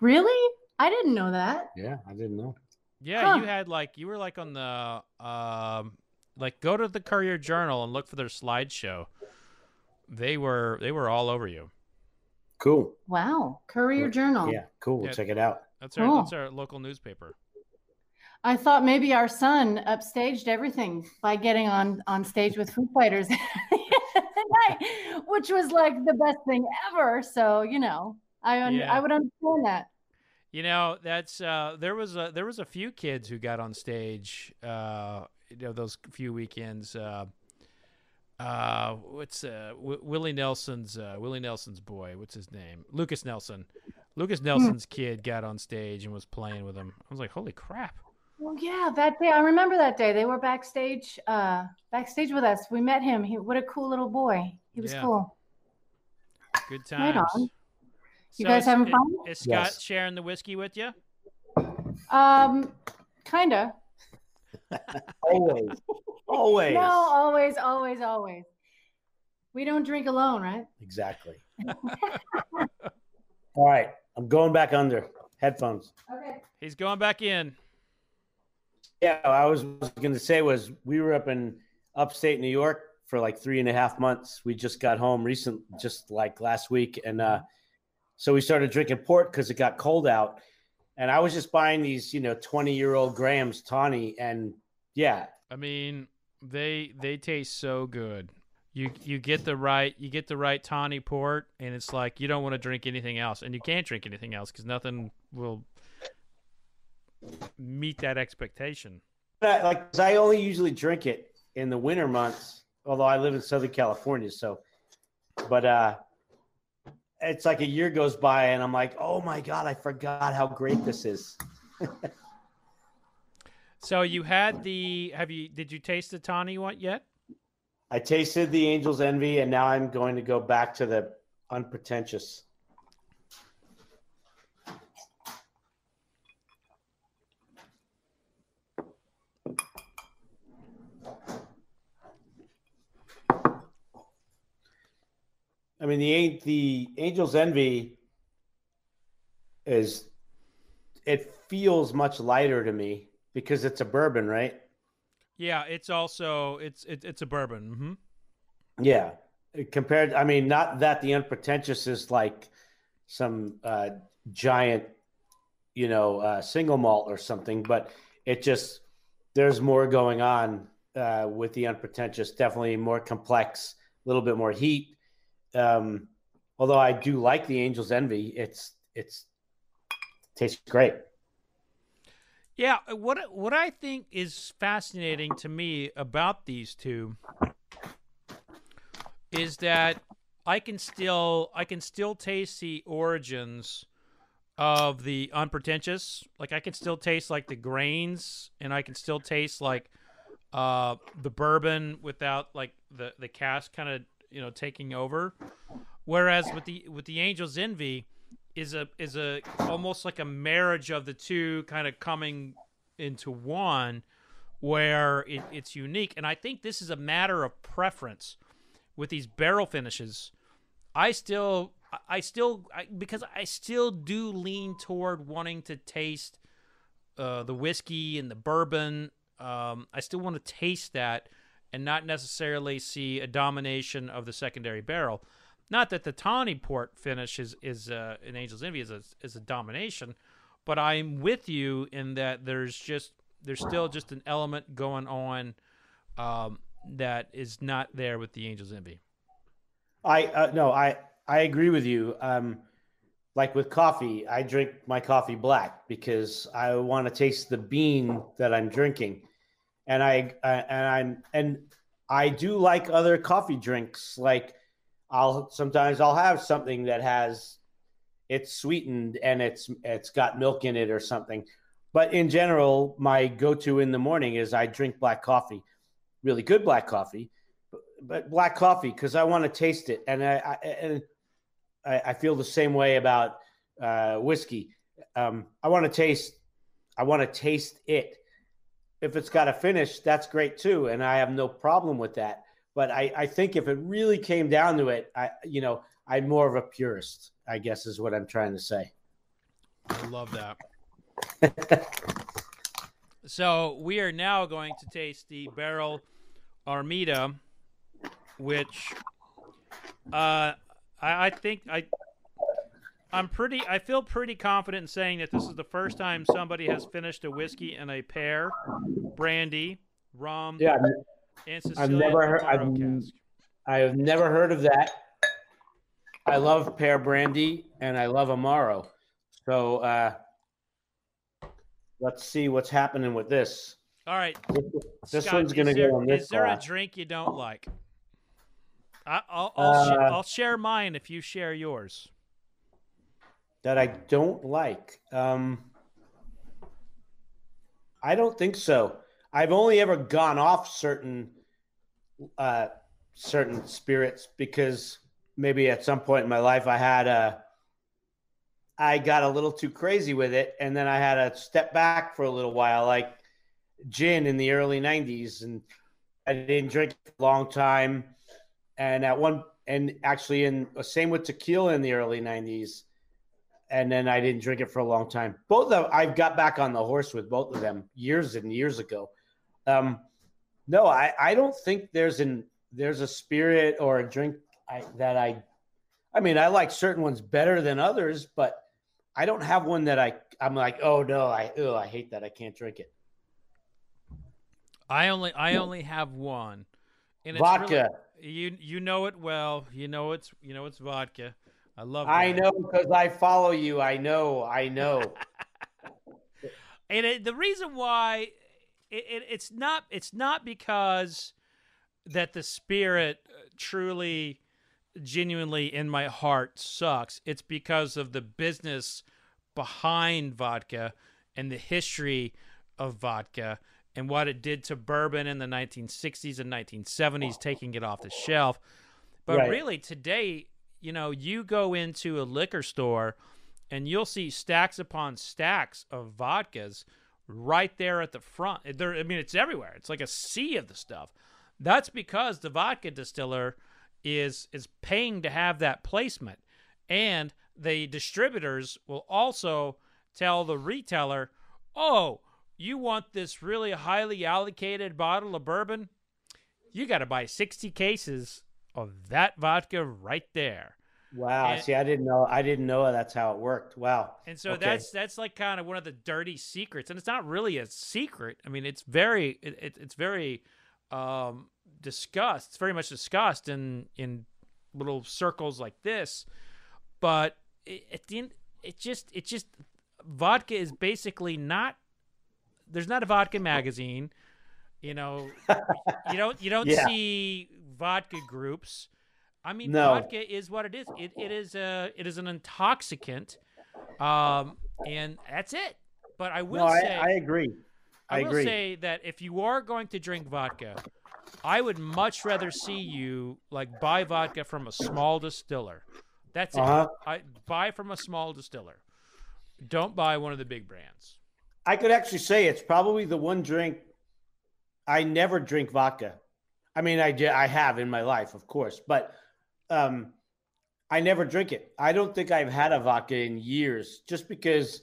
Really? I didn't know that. Yeah, I didn't know. Yeah, huh. you had like you were like on the um like go to the Courier Journal and look for their slideshow. They were they were all over you. Cool. Wow. Courier Journal. Yeah, cool. Yeah, Check it out. That's our cool. that's our local newspaper. I thought maybe our son upstaged everything by getting on on stage with Foo Fighters, which was like the best thing ever. So you know, I un- yeah. I would understand that. You know, that's uh, there was a there was a few kids who got on stage. Uh, you know, those few weekends. Uh, uh, what's uh, w- Willie Nelson's uh, Willie Nelson's boy? What's his name? Lukas Nelson. Lukas hmm. Nelson's kid got on stage and was playing with him. I was like, holy crap! Oh yeah, that day I remember that day. They were backstage, uh, backstage with us. We met him. He, what a cool little boy. He was yeah. cool. Good times. Right on. You so guys having fun? Is Scott yes. sharing the whiskey with you? Um, kinda. always, always. No, always, always, always. We don't drink alone, right? Exactly. All right, I'm going back under headphones. Okay. He's going back in. Yeah, I was, going to say was we were up in upstate New York for like three and a half months. We just got home recent, just like last week, and uh, so we started drinking port because it got cold out. And I was just buying these, you know, twenty year old Graham's tawny, and yeah, I mean they they taste so good. You you get the right you get the right tawny port, and it's like you don't want to drink anything else, and you can't drink anything else because nothing will meet that expectation. Like, I only usually drink it in the winter months, although I live in Southern California. So, but uh, it's like a year goes by, and I'm like, oh my god, I forgot how great this is. so you had the have you did you taste the tawny one yet? I tasted the Angel's Envy, and now I'm going to go back to the unpretentious. I mean the the Angel's Envy is it feels much lighter to me because it's a bourbon, right? Yeah, it's also it's it, it's a bourbon. Mm-hmm. Yeah, compared. I mean, not that the unpretentious is like some uh, giant, you know, uh, single malt or something, but it just there's more going on uh, with the unpretentious. Definitely more complex, a little bit more heat. Um, although I do like the Angel's Envy, it's it's tastes great. Yeah, what what I think is fascinating to me about these two is that I can still I can still taste the origins of the unpretentious. Like I can still taste like the grains, and I can still taste like uh, the bourbon without like the the cask kind of you know taking over. Whereas with the with the Angel's Envy is a is a almost like a marriage of the two kind of coming into one where it, it's unique. And i think this is a matter of preference with these barrel finishes. I still i still I, because i still do lean toward wanting to taste uh, the whiskey and the bourbon. Um, i still want to taste that and not necessarily see a domination of the secondary barrel not that the tawny port finish is is uh, in Angel's Envy is a is a domination, but I'm with you in that there's just there's still just an element going on um, that is not there with the Angel's Envy. I uh, no, I I agree with you. Um, like with coffee, I drink my coffee black because I want to taste the bean that I'm drinking, and I, I and I'm and I do like other coffee drinks like I'll sometimes I'll have something that has it's sweetened and it's it's got milk in it or something. But in general, my go-to in the morning is I drink black coffee, really good black coffee, but black coffee because I want to taste it, and I, I and I, I, feel the same way about uh, whiskey. Um, I want to taste, I want to taste it. If it's got a finish, that's great too, and I have no problem with that. But I, I think if it really came down to it, I you know I'm more of a purist. I guess is what I'm trying to say. I love that. so we are now going to taste the Barrell Armida, which uh, I, I think I I'm pretty. I feel pretty confident in saying that this is the first time somebody has finished a whiskey in a pear, brandy, rum, yeah, I've never heard. I've, I have never heard of that. I love pear brandy and I love amaro. So uh, let's see what's happening with this. All right, this, Scott, one's gonna go on this. Is there a drink you don't like? I, will I'll, uh, sh- I'll share mine if you share yours. That I don't like. Um, I don't think so. I've only ever gone off certain uh, certain spirits because maybe at some point in my life I had a I got a little too crazy with it, and then I had to step back for a little while, like gin in the early '90s, and I didn't drink for a long time. And at one, and actually, in same with tequila in the early '90s, and then I didn't drink it for a long time. Both of I've got back on the horse with both of them years and years ago. Um, no, I, I don't think there's an there's a spirit or a drink I, that I I mean I like certain ones better than others, but I don't have one that I I'm like oh no I oh I hate that I can't drink it. I only I only have one. And vodka. Really, you you know it well. You know it's you know it's vodka. I love. I know because I follow you. I know. I know. and it, the reason why it, it, it's not it's not because that the spirit uh, truly genuinely in my heart sucks it's because of the business behind vodka and the history of vodka and what it did to bourbon in the 1960s and 1970s taking it off the shelf but right. really today you know you go into a liquor store and you'll see stacks upon stacks of vodkas right there at the front. There, I mean, it's everywhere. It's like a sea of the stuff. That's because the vodka distiller is is paying to have that placement, and the distributors will also tell the retailer, "Oh, you want this really highly allocated bottle of bourbon, you got to buy 60 cases of that vodka right there. Wow. And, See, I didn't know. I didn't know that's how it worked. Wow. And so okay. that's that's like kind of one of the dirty secrets, and it's not really a secret. I mean, it's very it, it, it's very um, discussed. It's very much discussed in in little circles like this. But it, at the end, it just it just vodka is basically not. There's not a vodka magazine. You know, you don't you don't yeah. see vodka groups. I mean, no. vodka is what it is. It, it is a it is an intoxicant, um, and that's it. But I will no, say, I, I agree. I, I will agree. say that if you are going to drink vodka, I would much rather see you like buy vodka from a small distiller. That's uh-huh. it. I buy from a small distiller. Don't buy one of the big brands. I could actually say it's probably the one drink I never drink vodka. I mean, I I have in my life, of course, but um, I never drink it. I don't think I've had a vodka in years, just because.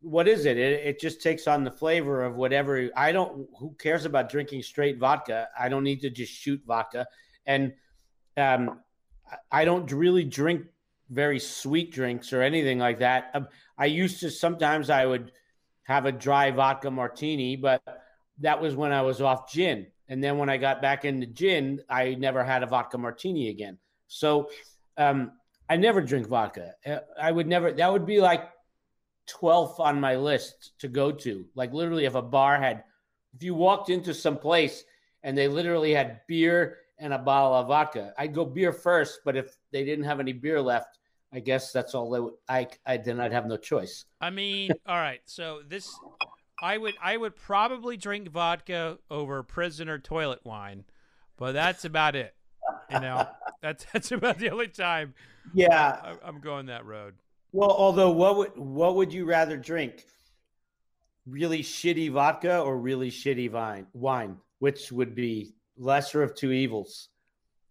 What is it? it? It just takes on the flavor of whatever. I don't. Who cares about drinking straight vodka? I don't need to just shoot vodka, and um, I don't really drink very sweet drinks or anything like that. Um, I used to sometimes I would have a dry vodka martini, but that was when I was off gin. And then when I got back into gin, I never had a vodka martini again. So um, I never drink vodka. Uh, I would never, that would be like 12th on my list to go to. Like literally, if a bar had, if you walked into some place and they literally had beer and a bottle of vodka, I'd go beer first. But if they didn't have any beer left, I guess that's all they would, I, I then I'd have no choice. I mean, all right. So this, I would, I would probably drink vodka over prisoner toilet wine, but that's about it. You know, that's that's about the only time. Yeah, I, am going that road. Well, although what would what would you rather drink? Really shitty vodka or really shitty wine? Wine, which would be lesser of two evils?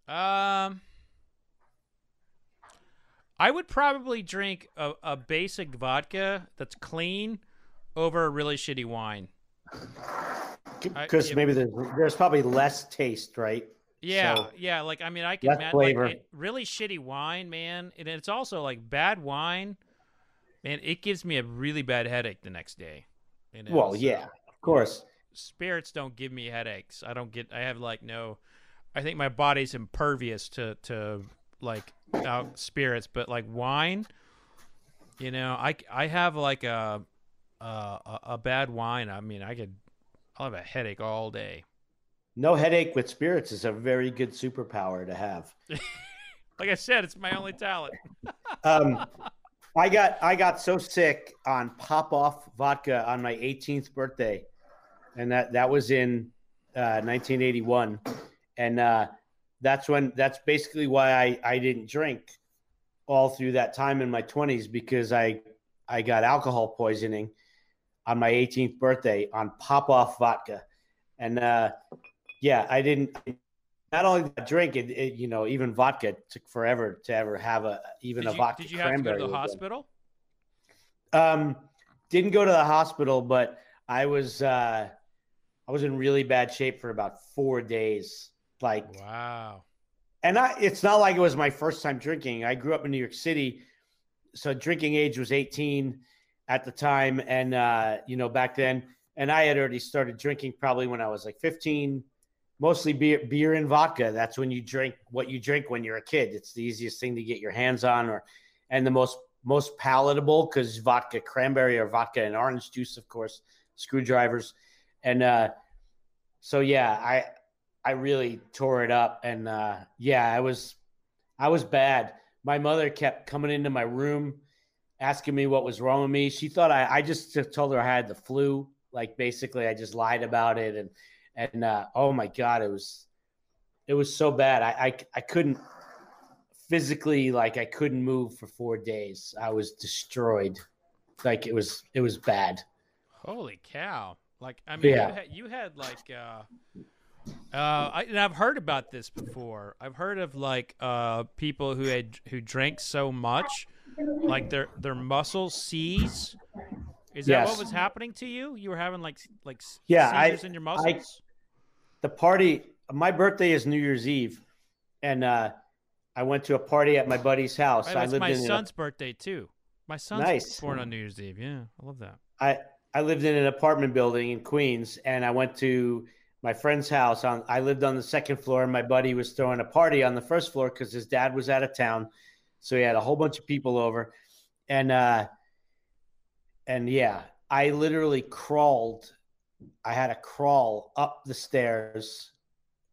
Um, I would probably drink a, a basic vodka that's clean over a really shitty wine. Because maybe there's, there's probably less taste, right? Yeah, so, yeah. Like I mean, I can flavor. Like, really shitty wine, man, and it's also like bad wine. Man, it gives me a really bad headache the next day. You know? Well, yeah, of course. Spirits don't give me headaches. I don't get. I have like no. I think my body's impervious to to like out spirits, but like wine, you know, I I have like a a, a bad wine. I mean, I could. I'll have a headache all day no headache with spirits is a very good superpower to have. like I said, it's my only talent. um, I got I got so sick on pop off vodka on my 18th birthday, and that that was in uh, 1981, and uh, that's when that's basically why I I didn't drink all through that time in my 20s because I I got alcohol poisoning on my 18th birthday on pop off vodka, and uh, yeah, I didn't. Not only drink it, it, you know, even vodka took forever to ever have a even did a vodka. Did you have to go to the hospital? Um, didn't go to the hospital, but I was uh, I was in really bad shape for about four days. Like wow. And I, it's not like it was my first time drinking. I grew up in New York City, so drinking age was 18 at the time, and uh, you know back then, and I had already started drinking probably when I was like 15 mostly beer, beer and vodka. That's when you drink what you drink when you're a kid. It's the easiest thing to get your hands on, or and the most most palatable because vodka cranberry or vodka and orange juice, of course, screwdrivers, and uh, so yeah, I I really tore it up, and uh, yeah, I was I was bad. My mother kept coming into my room asking me what was wrong with me. She thought I I just told her I had the flu. Like basically, I just lied about it and and uh, oh my god, it was it was so bad. I, I I couldn't physically like I couldn't move for four days. I was destroyed. Like it was it was bad. Holy cow! Like I mean, yeah. you, had, you had like. uh uh, I, and I've heard about this before. I've heard of like uh, people who had who drank so much, like their their muscles seize, Is that what was happening to you? You were having like like yeah, seizures I, in your muscles. I, the party. My birthday is New Year's Eve, and uh, I went to a party at my buddy's house. Right, I lived my in son's a, birthday too. My son's nice. born on New Year's Eve. Yeah, I love that. I I lived in an apartment building in Queens, and I went to my friend's house. On I lived on the second floor, and my buddy was throwing a party on the first floor because his dad was out of town, so he had a whole bunch of people over, and uh, and yeah, I literally crawled. I had to crawl up the stairs,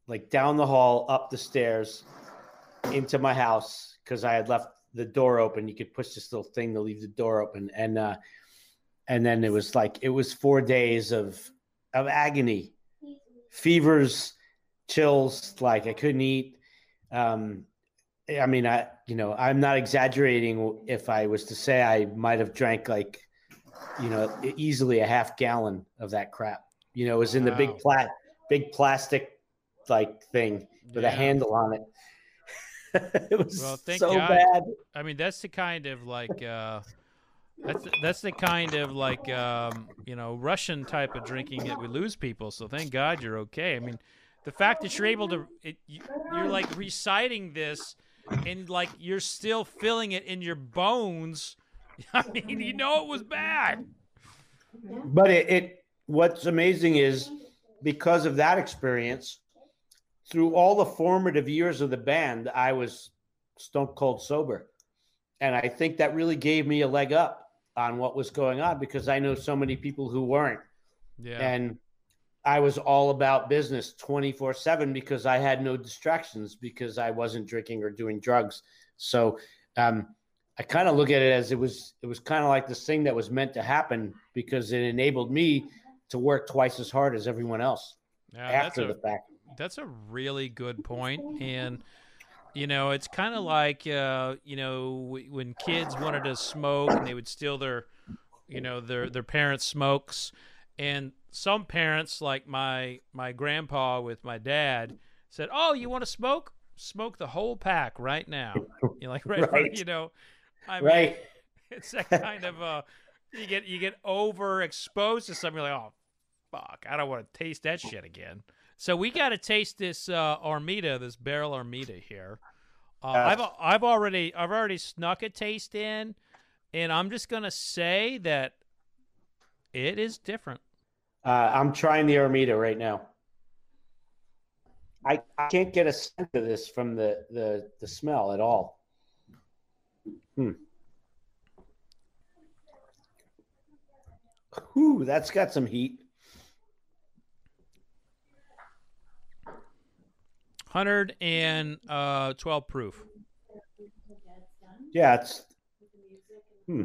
like down the hall, up the stairs, into my house because I had left the door open. You could push this little thing to leave the door open, and uh, and then it was like it was four days of of agony, fevers, chills. Like I couldn't eat. Um, I mean, I you know I'm not exaggerating if I was to say I might have drank like you know easily a half gallon of that crap. You know, it was in wow. the big plat big plastic like thing with yeah. a handle on it. it was well, so God. bad. I mean, that's the kind of like uh, that's that's the kind of like um, you know Russian type of drinking that we lose people. So thank God you're okay. I mean, the fact that you're able to it, you're like reciting this and like you're still feeling it in your bones. I mean, you know it was bad. But it, it what's amazing is because of that experience, through all the formative years of the band, I was stone cold sober. And I think that really gave me a leg up on what was going on because I know so many people who weren't. Yeah. And I was all about business 24 7 because I had no distractions because I wasn't drinking or doing drugs. So um, I kind of look at it as it was it was kind of like this thing that was meant to happen because it enabled me to work twice as hard as everyone else yeah, after a, the fact. That's a really good point, and you know, it's kind of like uh, you know when kids wanted to smoke and they would steal their, you know, their their parents' smokes, and some parents like my my grandpa with my dad said, "Oh, you want to smoke? Smoke the whole pack right now." You're like, right, right. you know, I mean, right. It's that kind of uh, you get you get overexposed to something. You're like, oh, fuck, I don't want to taste that shit again. So we got to taste this uh, Armida, this Barrell Armida here. Uh, I've I've already I've already snuck a taste in, and I'm just gonna say that it is different. Uh, I'm trying the Armida right now. I, I can't get a scent of this from the the, the smell at all. Hmm. Ooh, that's got some heat. 112 uh, proof. Yeah, it's. Hmm.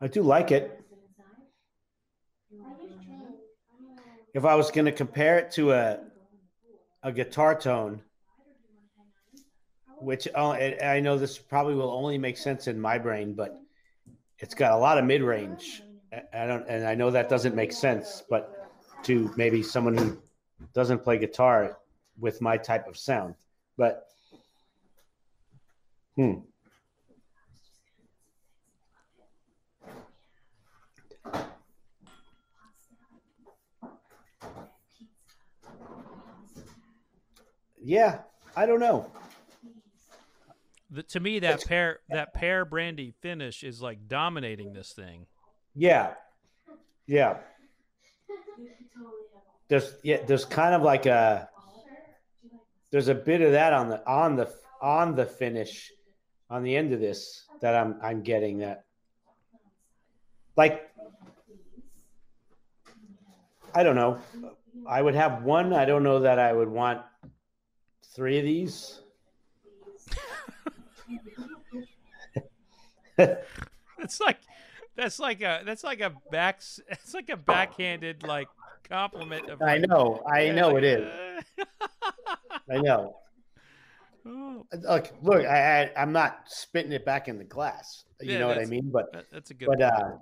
I do like it. If I was going to compare it to a a guitar tone, which uh, I know this probably will only make sense in my brain, but it's got a lot of mid range. I don't, and I know that doesn't make sense, but to maybe someone who doesn't play guitar, with my type of sound. But hmm. Yeah, I don't know. The, to me, that it's, pear that pear brandy finish is like dominating this thing. Yeah, yeah. There's yeah, there's kind of like a there's a bit of that on the on the on the finish on the end of this that I'm I'm getting that like I don't know. I would have one. I don't know that I would want three of these. it's like that's like a that's like a back it's like a backhanded like compliment of I know. I know like, it is. I know. Oh. Look, look, I, I am not spitting it back in the glass. You yeah, know what I mean? But that's a good. But uh,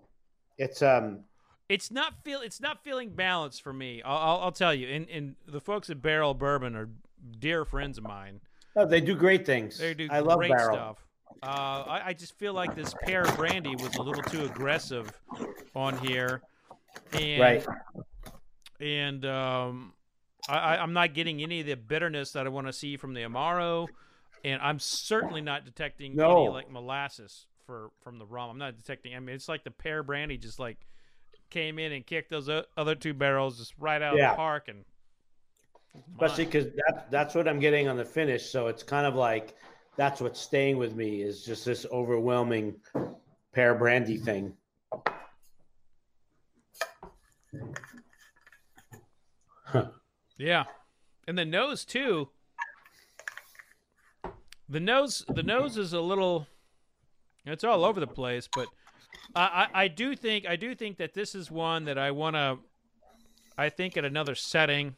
it's um, it's not feel it's not feeling balanced for me. I'll, I'll, I'll tell you. And and the folks at Barrell Bourbon are dear friends of mine. They do great things. They do I love Barrell. stuff. Uh, I, I, just feel like this pear brandy was a little too aggressive on here, and right. and um, I, I'm not getting any of the bitterness that I want to see from the Amaro, and I'm certainly not detecting no. any like molasses for from the rum. I'm not detecting. I mean, it's like the pear brandy just like came in and kicked those other two barrels just right out yeah. of the park, and especially because that, that's what I'm getting on the finish. So it's kind of like that's what's staying with me is just this overwhelming pear brandy thing. Huh. Yeah, and the nose too. The nose, the nose is a little. It's all over the place, but I, I, I do think I do think that this is one that I want to. I think at another setting,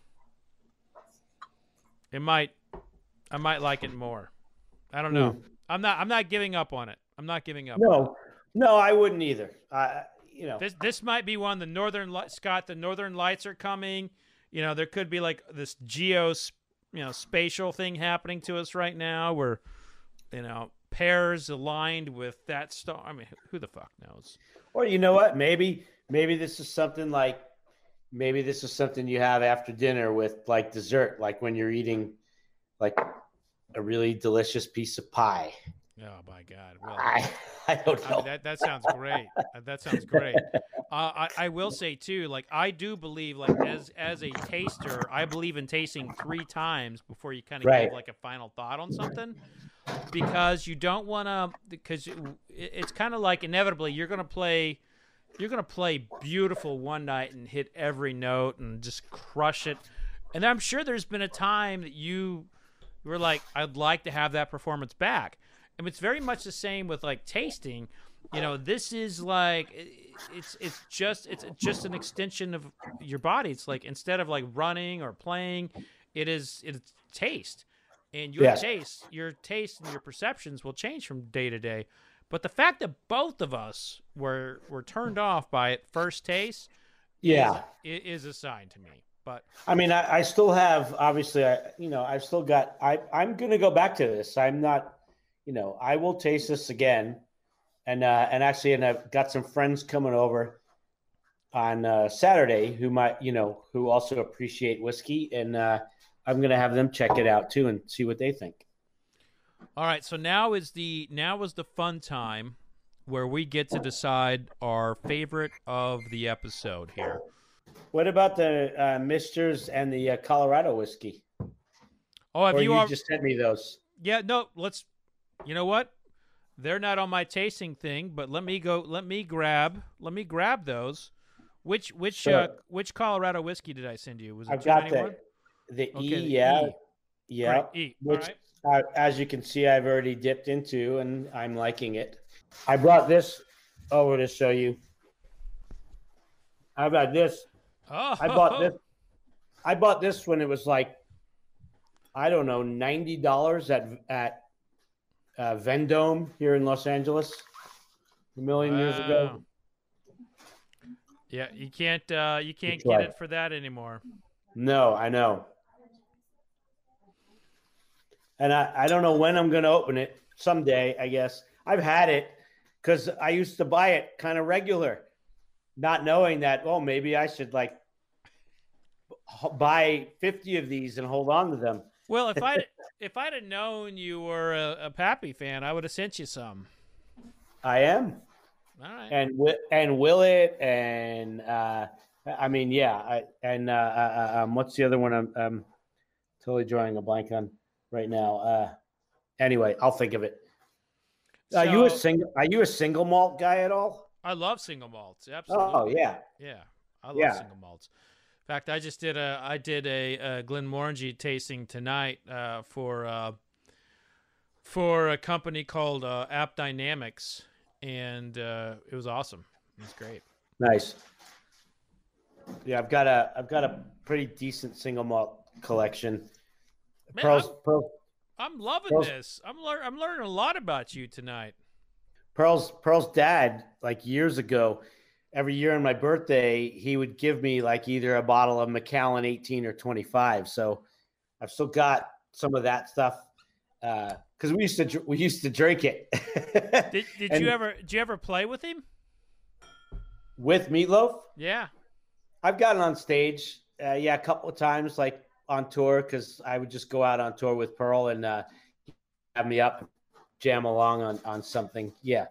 it might, I might like it more. I don't know. Mm. I'm not. I'm not giving up on it. I'm not giving up. No, no, I wouldn't either. I, you know, this this might be one. The northern Scott, the northern lights are coming. You know, there could be like this geo, you know, spatial thing happening to us right now, where, you know, pairs aligned with that star. I mean, who the fuck knows? Or you know what? Maybe maybe this is something like maybe this is something you have after dinner with like dessert, like when you're eating like a really delicious piece of pie. Oh my God! Well, I, I don't know. I mean, that that sounds great. that sounds great. Uh, I I will say too, like I do believe, like as as a taster, I believe in tasting three times before you kind of right. give like a final thought on something, because you don't want to. Because it, it's kind of like inevitably you're gonna play, you're gonna play beautiful one night and hit every note and just crush it, and I'm sure there's been a time that you were like, I'd like to have that performance back. And it's very much the same with like tasting. You know this is like it's it's just it's just an extension of your body. It's like instead of like running or playing it is it's taste. And your yes. taste your taste and your perceptions will change from day to day but the fact that both of us were were turned off by it first taste yeah is, is a sign to me but i mean I, I still have obviously i you know i've still got i i'm gonna go back to this i'm not you know, I will taste this again. And uh, and actually, and I've got some friends coming over on uh, Saturday who might, you know, who also appreciate whiskey, and uh, I'm gonna have them check it out too and see what they think. All right, so now is the now is the fun time where we get to decide our favorite of the episode here. What about the uh, Michter's and the uh, Colorado whiskey? Oh, have or you, you just sent me those? Yeah, no. Let's you know what? They're not on my tasting thing, but let me go. Let me grab. Let me grab those. Which which sure. uh, which Colorado whiskey did I send you? Was it I've got the the okay, E, yeah, e. yeah. Right, e. Which, uh, as you can see, I've already dipped into, and I'm liking it. I brought this over to show you. How about this? Oh. I bought this. I bought this when it was like, I don't know, ninety dollars at at uh, Vendome here in Los Angeles a million wow. years ago. Yeah, you can't uh, you can't get it for that anymore. No, I know. And I, I don't know when I'm going to open it. Someday, I guess. I've had it because I used to buy it kind of regular, not knowing that, oh, maybe I should like buy 50 of these and hold on to them. Well, if I if I'd have known you were a, a Pappy fan, I would have sent you some. I am. All right. And and Willet and uh, I mean, yeah. I, and uh, uh, uh, um, what's the other one? I'm, I'm totally drawing a blank on right now. Uh, anyway, I'll think of it. So, are you a single? Are you a single malt guy at all? I love single malts. Absolutely. Oh yeah. Yeah, I love yeah. single malts. In fact, I just did a I did a, a Glenmorangie tasting tonight uh, for uh, for a company called uh, AppDynamics, and uh, it was awesome. It was great. Nice. Yeah, I've got a I've got a pretty decent single malt collection. Man, Pearl's, I'm, Pearl, I'm loving Pearl's, this. I'm lear- I'm learning a lot about you tonight. Pearl's Pearl's dad, like years ago, every year on my birthday, he would give me like either a bottle of Macallan 18 or 25. So I've still got some of that stuff uh, because we used to we used to drink it. did did you ever did you ever play with him? With Meat Loaf? Yeah, I've gotten on stage. Uh, yeah, a couple of times, like on tour, because I would just go out on tour with Pearl and uh, have me up, jam along on on something. Yeah,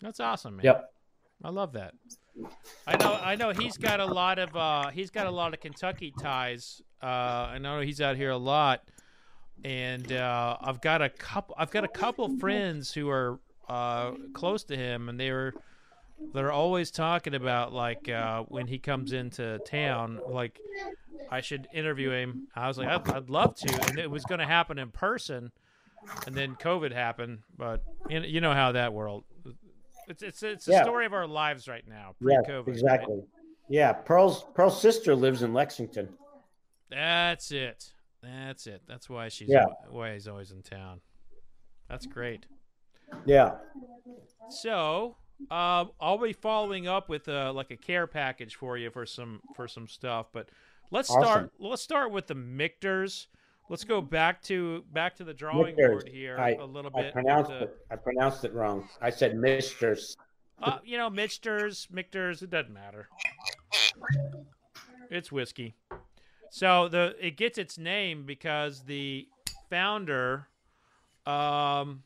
that's awesome, man. Yep, I love that. I know. I know he's got a lot of uh, he's got a lot of Kentucky ties. Uh, I know he's out here a lot, and uh, I've got a couple. I've got a couple friends who are uh, close to him, and they are they're always talking about like uh, when he comes into town, like I should interview him. I was like, I'd, I'd love to, and it was going to happen in person, and then COVID happened. But you know how that world it's it's it's the yeah. story of our lives right now, pre-COVID. Yeah, exactly. Right? Yeah, Pearl's Pearl's sister lives in Lexington. That's it. That's it. That's why she's yeah. why he's always in town. That's great. Yeah. So, uh, I'll be following up with uh, like a care package for you for some for some stuff, but let's awesome. start let's start with the Michter's. Let's go back to back to the drawing board here I, a little bit. I pronounced the, it. I pronounced it wrong. I said Michter's. Uh, you know, Michter's, Michter's. It doesn't matter. It's whiskey. So the it gets its name because the founder, um,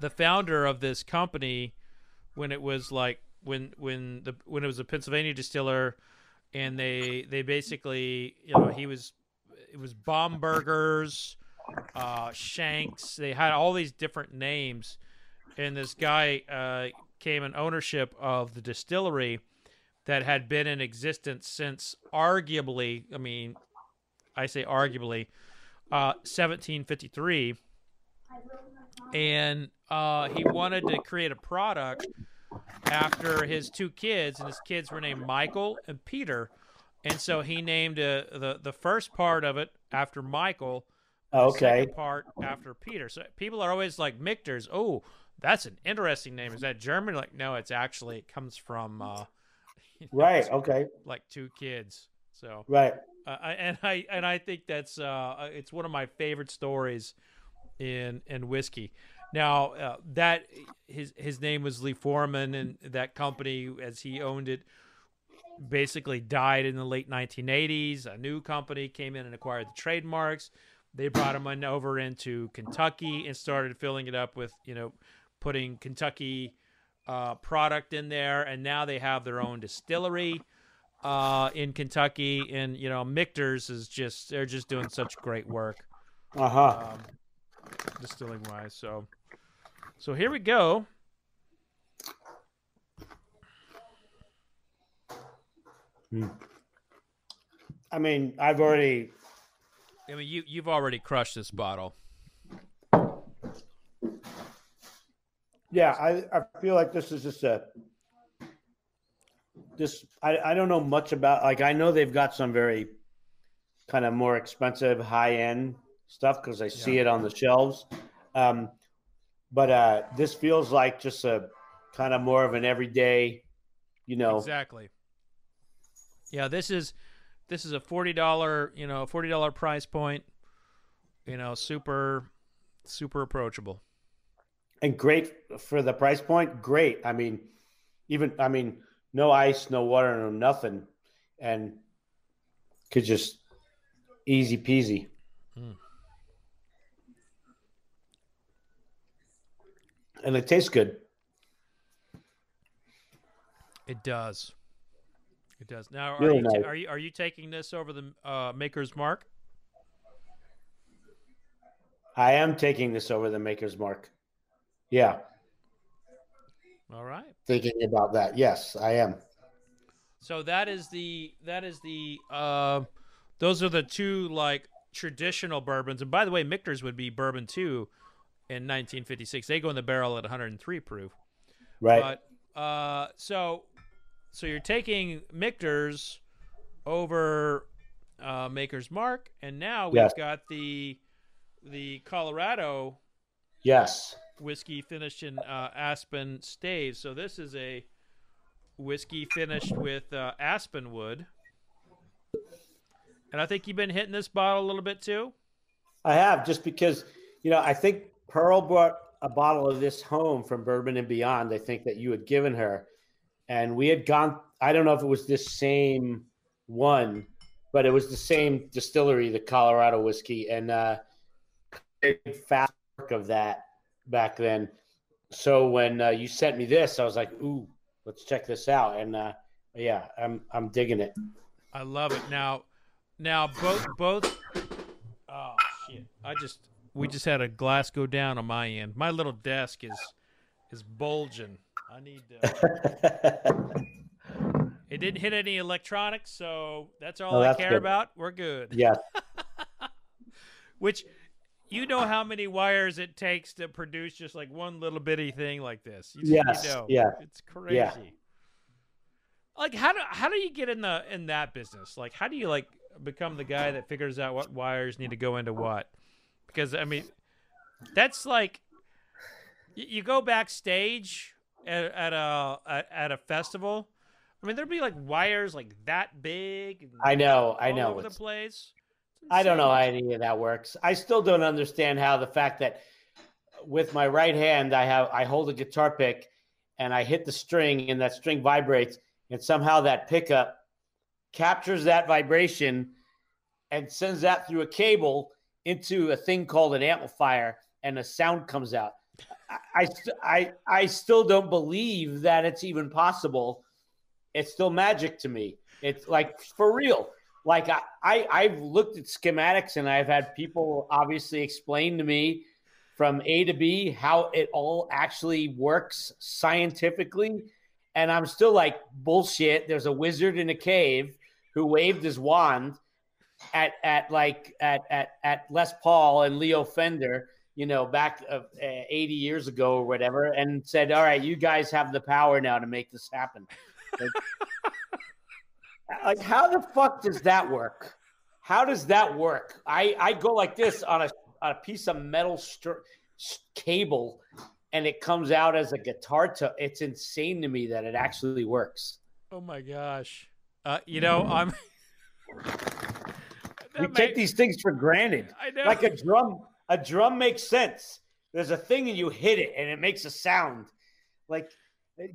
the founder of this company, when it was like when when the when it was a Pennsylvania distiller, and they they basically you know he was it was Bombergers, uh, Shenk's. They had all these different names, and this guy uh, came in ownership of the distillery that had been in existence since arguably, I mean, I say arguably, uh, 1753. And uh, he wanted to create a product after his two kids, and his kids were named Michael and Peter. And so he named uh, the the first part of it after Michael. Okay. part after Peter. So people are always like Michter's. Oh, that's an interesting name. Is that German? Like, no, it's actually it comes from. Uh, you know, right. Okay. Like two kids. So. Right. Uh, and I and I think that's uh, it's one of my favorite stories in in whiskey. Now uh, that his his name was Lee Forman, and that company as he owned it basically died in the late 1980s. A new company came in and acquired the trademarks. They brought them in over into Kentucky and started filling it up with, you know, putting Kentucky uh, product in there. And now they have their own distillery uh, in Kentucky. And, you know, Michter's is just, they're just doing such great work. Uh huh. Um, distilling wise. So, so here we go. Hmm. I mean, I've already. I mean, you you've already crushed this bottle. Yeah, I I feel like this is just a. This I I don't know much about like I know they've got some very, kind of more expensive high end stuff because I see yeah. it on the shelves, um, but uh, this feels like just a kind of more of an everyday, you know, exactly yeah, this is this is a forty dollar you know forty dollar price point. You know, super super approachable. And great for the price point. Great. I mean, even I mean, no ice, no water, no nothing, and could just easy peasy. Hmm. And it tastes good. It does. It does. Now, are, you, nice. are you are you taking this over the uh, Maker's Mark? I am taking this over the Maker's Mark. Yeah. All right. Thinking about that. Yes, I am. So that is the that is the uh, those are the two like traditional bourbons. And by the way, Michter's would be bourbon too in 1956. They go in the barrel at 103 proof. Right. But uh, so so you're taking Michter's over uh, Maker's Mark, and now we've yes. got the the Colorado yes whiskey finished in uh, aspen staves. So this is a whiskey finished with uh, aspen wood, and I think you've been hitting this bottle a little bit too. I have just because you know I think Pearl brought a bottle of this home from Bourbon and Beyond. I think that you had given her, and we had gone. I don't know if it was this same one, but it was the same distillery, the Colorado whiskey, and uh, fast work of that back then. So when uh, you sent me this, I was like, "Ooh, let's check this out." And uh, yeah, I'm I'm digging it. I love it. Now, now both both. Oh shit! I just we just had a glass go down on my end. My little desk is is bulging. I need. To... it didn't hit any electronics, so that's all oh, that's I care good. about. We're good. Yeah. Which, you know, how many wires it takes to produce just like one little bitty thing like this. You, yes. You know, yeah. It's crazy. Yeah. Like how do how do you get in the in that business? Like how do you like become the guy that figures out what wires need to go into what? Because I mean, that's like you go backstage at, at a at, at, a festival. I mean, there'd be like wires like that big. I know, I know. Over the place. I don't know how any of that works. I still don't understand how the fact that with my right hand I have I hold a guitar pick and I hit the string and that string vibrates and somehow that pickup captures that vibration and sends that through a cable into a thing called an amplifier and a sound comes out. I, I, I still don't believe that it's even possible. It's still magic to me. It's like for real. Like I, I, I've looked at schematics and I've had people obviously explain to me from A to B how it all actually works scientifically. And I'm still like, bullshit. There's a wizard in a cave who waved his wand at at like at at at Les Paul and Leo Fender, you know, back of uh, 80 years ago or whatever, and said, "All right, you guys have the power now to make this happen." Like, like how the fuck does that work? How does that work? I I go like this on a on a piece of metal str- cable, and it comes out as a guitar. To it's insane to me that it actually works. Oh my gosh! Uh, you know, I'm we take these things for granted. I know. Like a drum, a drum makes sense. There's a thing and you hit it and it makes a sound. Like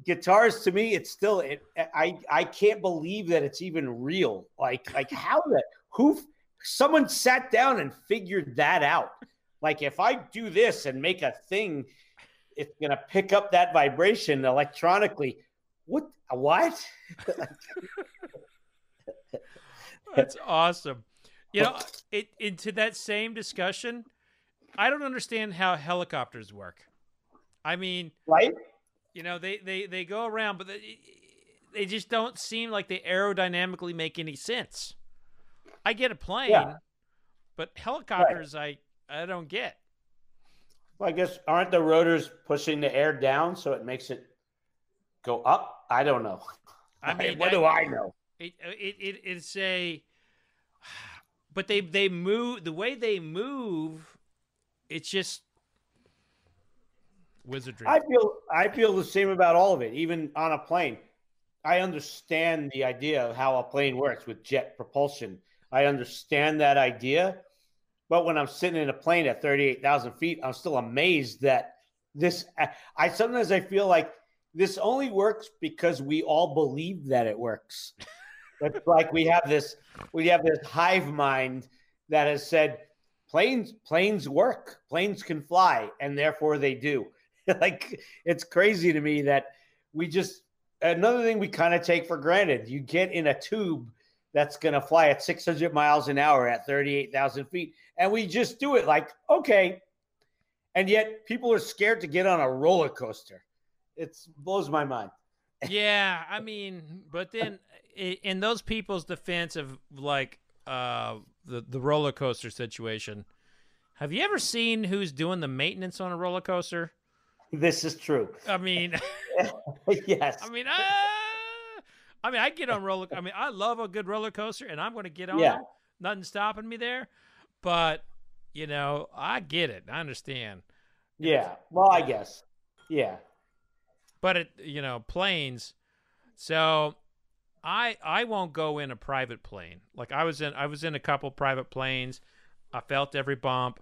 guitars to me, it's still it, I I can't believe that it's even real. Like like how that who someone sat down and figured that out. Like if I do this and make a thing, it's gonna pick up that vibration electronically. What what? That's awesome. You know, it, into that same discussion, I don't understand how helicopters work. I mean, right? You know, they they they go around, but they, they just don't seem like they aerodynamically make any sense. I get a plane, yeah. but helicopters, right. I I don't get. Well, I guess aren't the rotors pushing the air down so it makes it go up? I don't know. I mean, what do I know? It, it, it it's a but they they move the way they move. It's just wizardry. I feel I feel the same about all of it, even on a plane. I understand the idea of how a plane works with jet propulsion. I understand that idea, but when I'm sitting in a plane at 38,000 feet, I'm still amazed that this. I sometimes I feel like this only works because we all believe that it works. It's like we have this we have this hive mind that has said planes planes work, planes can fly, and therefore they do. like it's crazy to me that we just another thing we kind of take for granted. You get in a tube that's going to fly at 600 miles an hour at 38,000 feet, and we just do it like okay. And yet people are scared to get on a roller coaster. It blows my mind. yeah, I mean, but then in those people's defense of like uh, the the roller coaster situation, have you ever seen who's doing the maintenance on a roller coaster? This is true. I mean, yes. I mean, uh, I mean, I get on roller. I mean, I love a good roller coaster, and I'm going to get on yeah. Nothing stopping me there. But you know, I get it. I understand. Yeah. Well, I guess. Yeah. But it, you know, planes. So I I won't go in a private plane. Like I was in I was in a couple private planes. I felt every bump.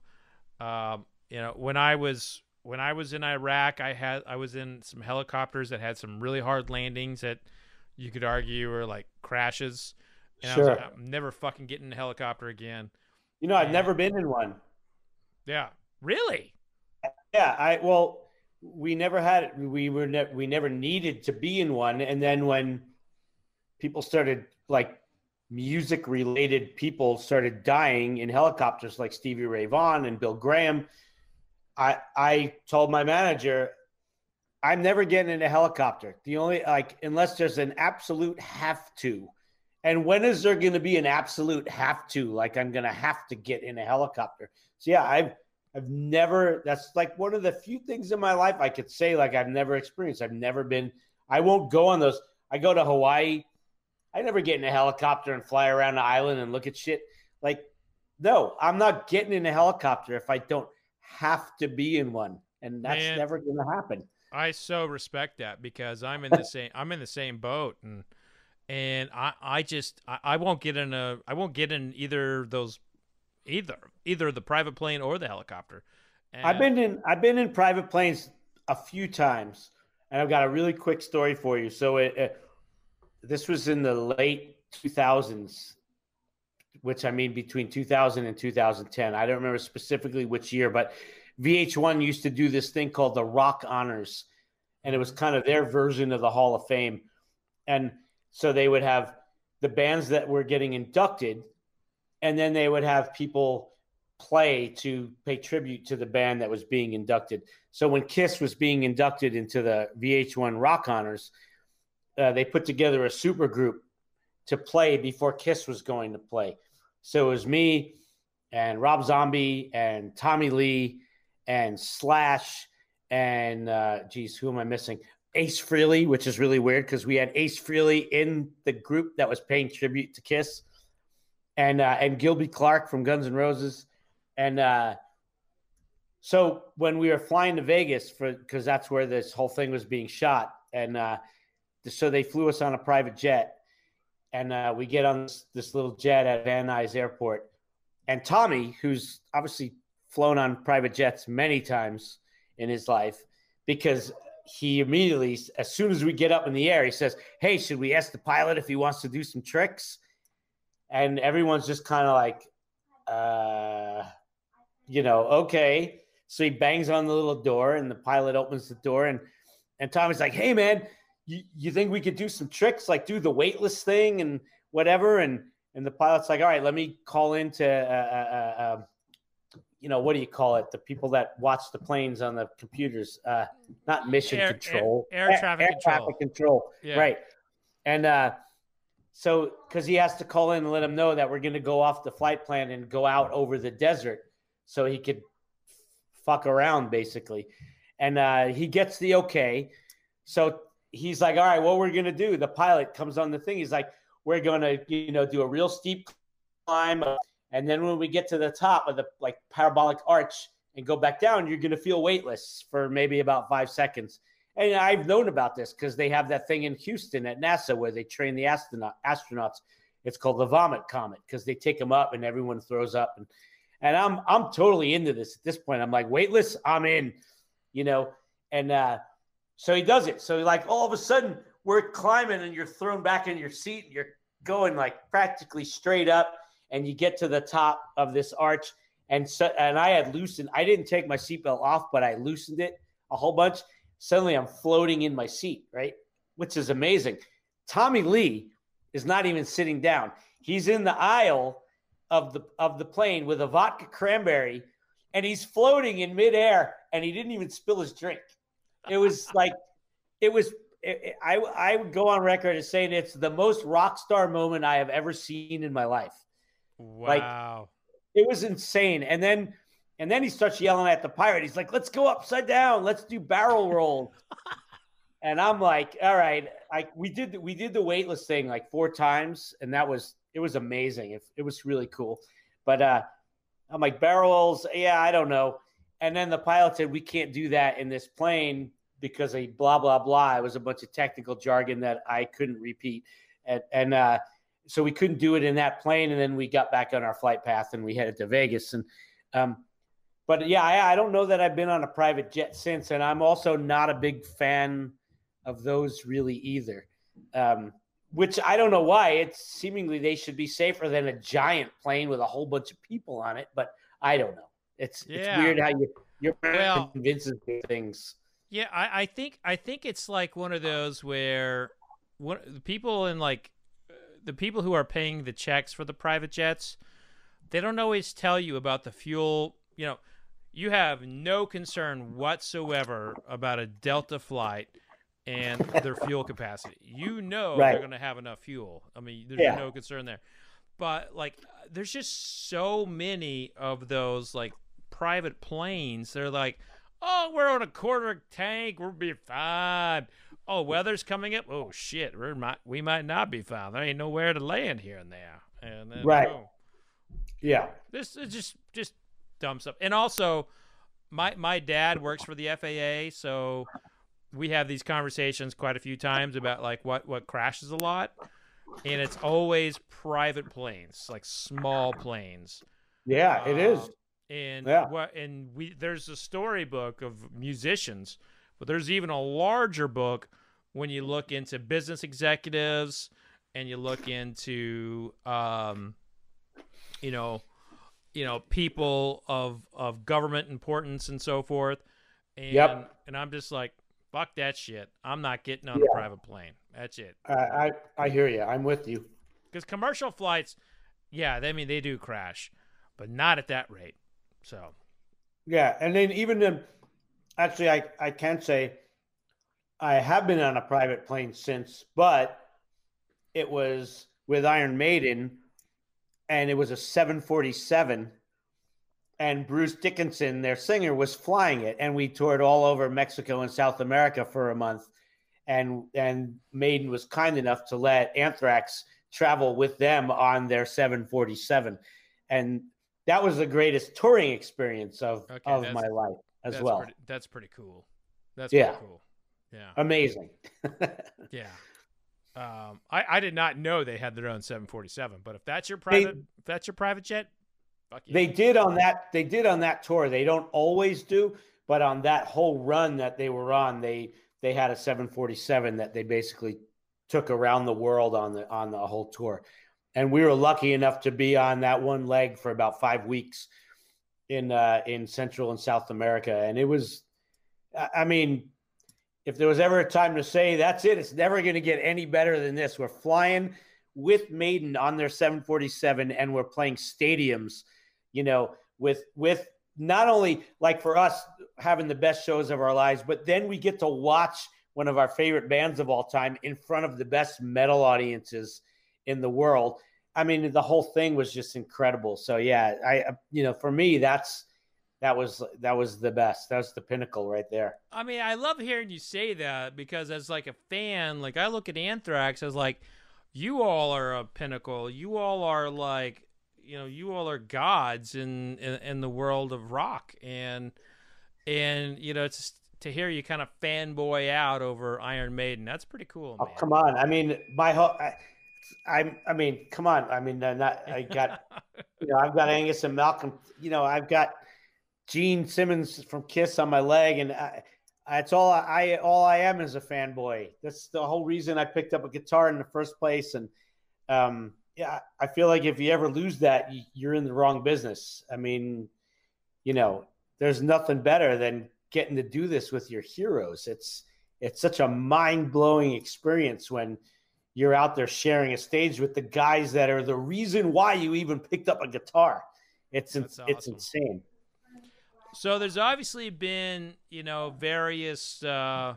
Um, you know, when I was when I was in Iraq, I had I was in some helicopters that had some really hard landings that you could argue were like crashes. And sure. I was like, I'm never fucking getting in a helicopter again. You know, I've and, never been in one. Yeah. Really? Yeah. I well, we never had it. we were ne- we never needed to be in one, and then when people started like music related people started dying in helicopters like Stevie Ray Vaughan and Bill Graham. I I told my manager I'm never getting in a helicopter. The only like unless there's an absolute have to. And when is there going to be an absolute have to? Like I'm going to have to get in a helicopter. So yeah, I've I've never. That's like one of the few things in my life I could say like I've never experienced. I've never been. I won't go on those. I go to Hawaii. I never get in a helicopter and fly around the island and look at shit. Like, no, I'm not getting in a helicopter if I don't have to be in one, and that's Man. never going to happen. I so respect that because I'm in the same I'm in the same boat and and I I just I, I won't get in a I won't get in either those either either the private plane or the helicopter. And I've been in I've been in private planes a few times and I've got a really quick story for you. So it, it this was in the late 2000s which I mean between 2000 and 2010. I don't remember specifically which year, but VH1 used to do this thing called the Rock Honors, and it was kind of their version of the Hall of Fame. And so they would have the bands that were getting inducted, and then they would have people play to pay tribute to the band that was being inducted. So when Kiss was being inducted into the VH1 Rock Honors, uh, they put together a super group to play before Kiss was going to play. So it was me and Rob Zombie and Tommy Lee and Slash and uh, geez, who am I missing? Ace Frehley, which is really weird because we had Ace Frehley in the group that was paying tribute to Kiss, and uh, and Gilby Clarke from Guns N' Roses, and uh, so when we were flying to Vegas for because that's where this whole thing was being shot, and uh, so they flew us on a private jet, and uh, we get on this, this little jet at Van Nuys Airport, and Tommy, who's obviously flown on private jets many times in his life because he immediately, as soon as we get up in the air, he says, Hey, should we ask the pilot if he wants to do some tricks? And everyone's just kind of like, uh, you know, okay. So he bangs on the little door and the pilot opens the door and and Tommy's like, Hey man, you, you think we could do some tricks, like do the weightless thing and whatever? And and the pilot's like, All right, let me call into uh, uh, uh, um, you know, what do you call it? The people that watch the planes on the computers, uh, not mission air, control, air, air traffic air, control. traffic control, yeah. right? And uh, so, because he has to call in and let him know that we're going to go off the flight plan and go out over the desert, so he could fuck around basically. And uh, he gets the okay. So he's like, "All right, what we're to do?" The pilot comes on the thing. He's like, "We're to, you know, do a real steep climb." And then when we get to the top of the like parabolic arch and go back down, you're to feel weightless for maybe about five seconds. And I've known about this because they have that thing in Houston at NASA where they train the astronaut, astronauts. It's called the vomit comet because they take them up and everyone throws up. And and I'm I'm totally into this at this point. I'm like weightless, I'm in, you know. And uh, so he does it. So like all of a sudden we're climbing and you're thrown back in your seat. and You're going like practically straight up and you get to the top of this arch. And so, and I had loosened. I didn't take my seatbelt off, but I loosened it a whole bunch. Suddenly, I'm floating in my seat, right? Which is amazing. Tommy Lee is not even sitting down. He's in the aisle of the of the plane with a vodka cranberry, and he's floating in midair, and he didn't even spill his drink. It was like, it was. It, I I would go on record as saying it's the most rock star moment I have ever seen in my life. Wow. Like, it was insane. And then and then he starts yelling at the pirate. He's like, let's go upside down. Let's do barrel roll. and I'm like, all right. I we did we did the weightless thing like four times, and that was it was amazing. It, it was really cool. But uh I'm like, barrels, yeah, I don't know. And then the pilot said, we can't do that in this plane because a blah blah blah. It was a bunch of technical jargon that I couldn't repeat. And and uh so we couldn't do it in that plane. And then we got back on our flight path and we headed to Vegas. And um, but yeah, I, I don't know that I've been on a private jet since, and I'm also not a big fan of those really either. Um, which I don't know why. It's seemingly they should be safer than a giant plane with a whole bunch of people on it, but I don't know. It's yeah. it's weird how you your well, convinces things. Yeah, I, I think I think it's like one of those where what the people in like the people who are paying the checks for the private jets, they don't always tell you about the fuel. You know, you have no concern whatsoever about a Delta flight and their fuel capacity. You know right. they're going to have enough fuel. I mean, there's yeah. no concern there. But like, there's just so many of those like private planes. They're like, oh, we're on a quarter tank. We'll be fine. Oh, weather's coming up. Oh shit, we might we might not be fine. There ain't nowhere to land here and there. And then, right. Oh, yeah. This is just just dumb stuff. And also, my my dad works for the FAA, so we have these conversations quite a few times about like what what crashes a lot, and it's always private planes, like small planes. Yeah, it is. Um, And yeah. what and we there's a storybook of musicians, but there's even a larger book when you look into business executives and you look into um, you know you know people of of government importance and so forth. And yep. and i'm just like fuck that shit. I'm not getting on yeah. a private plane. That's it. I, I i hear you i'm with you. Because commercial flights yeah they I mean they do crash but not at that rate so. Yeah and then even the actually i i can say i have been on a private plane since but it was with iron maiden and it was a 747 and Bruce Dickinson, their singer, was flying it, and we toured all over Mexico and South America for a month, and and Maiden was kind enough to let Anthrax travel with them on their 747, and that was the greatest touring experience of okay, of my life as that's well. Pretty, that's pretty cool. That's yeah. pretty cool. Yeah, amazing. yeah. Um, I, I did not know they had their own 747, but if that's your private, they, if that's your private jet, fuck you. they did on that. They did on that tour. They don't always do, but on that whole run that they were on, they they had a 747 that they basically took around the world on the on the whole tour, and we were lucky enough to be on that one leg for about five weeks in uh, in Central and South America, and it was, I mean, if there was ever a time to say that's it, it's never going to get any better than this. We're flying with Maiden on their 747 and we're playing stadiums, you know, with with not only like for us having the best shows of our lives, but then we get to watch one of our favorite bands of all time in front of the best metal audiences in the world. I mean, the whole thing was just incredible. So yeah, I you know, for me that's that was that was the best. That was the pinnacle right there. I mean, I love hearing you say that because as like a fan, like I look at Anthrax as like you all are a pinnacle. You all are like you know, you all are gods in in, in the world of rock and and you know, it's to hear you kind of fanboy out over Iron Maiden. That's pretty cool. Oh, come on. I mean, my whole I, I, I mean, come on. I mean, not I got you know, I've got Angus and Malcolm, you know, I've got Gene Simmons from Kiss on my leg, and I, that's all I all I am is a fanboy. That's the whole reason I picked up a guitar in the first place. And um, yeah, I feel like if you ever lose that, you're in the wrong business. I mean, you know, there's nothing better than getting to do this with your heroes. It's it's such a mind blowing experience when you're out there sharing a stage with the guys that are the reason why you even picked up a guitar. It's it's insane. So there's obviously been, you know, various, uh,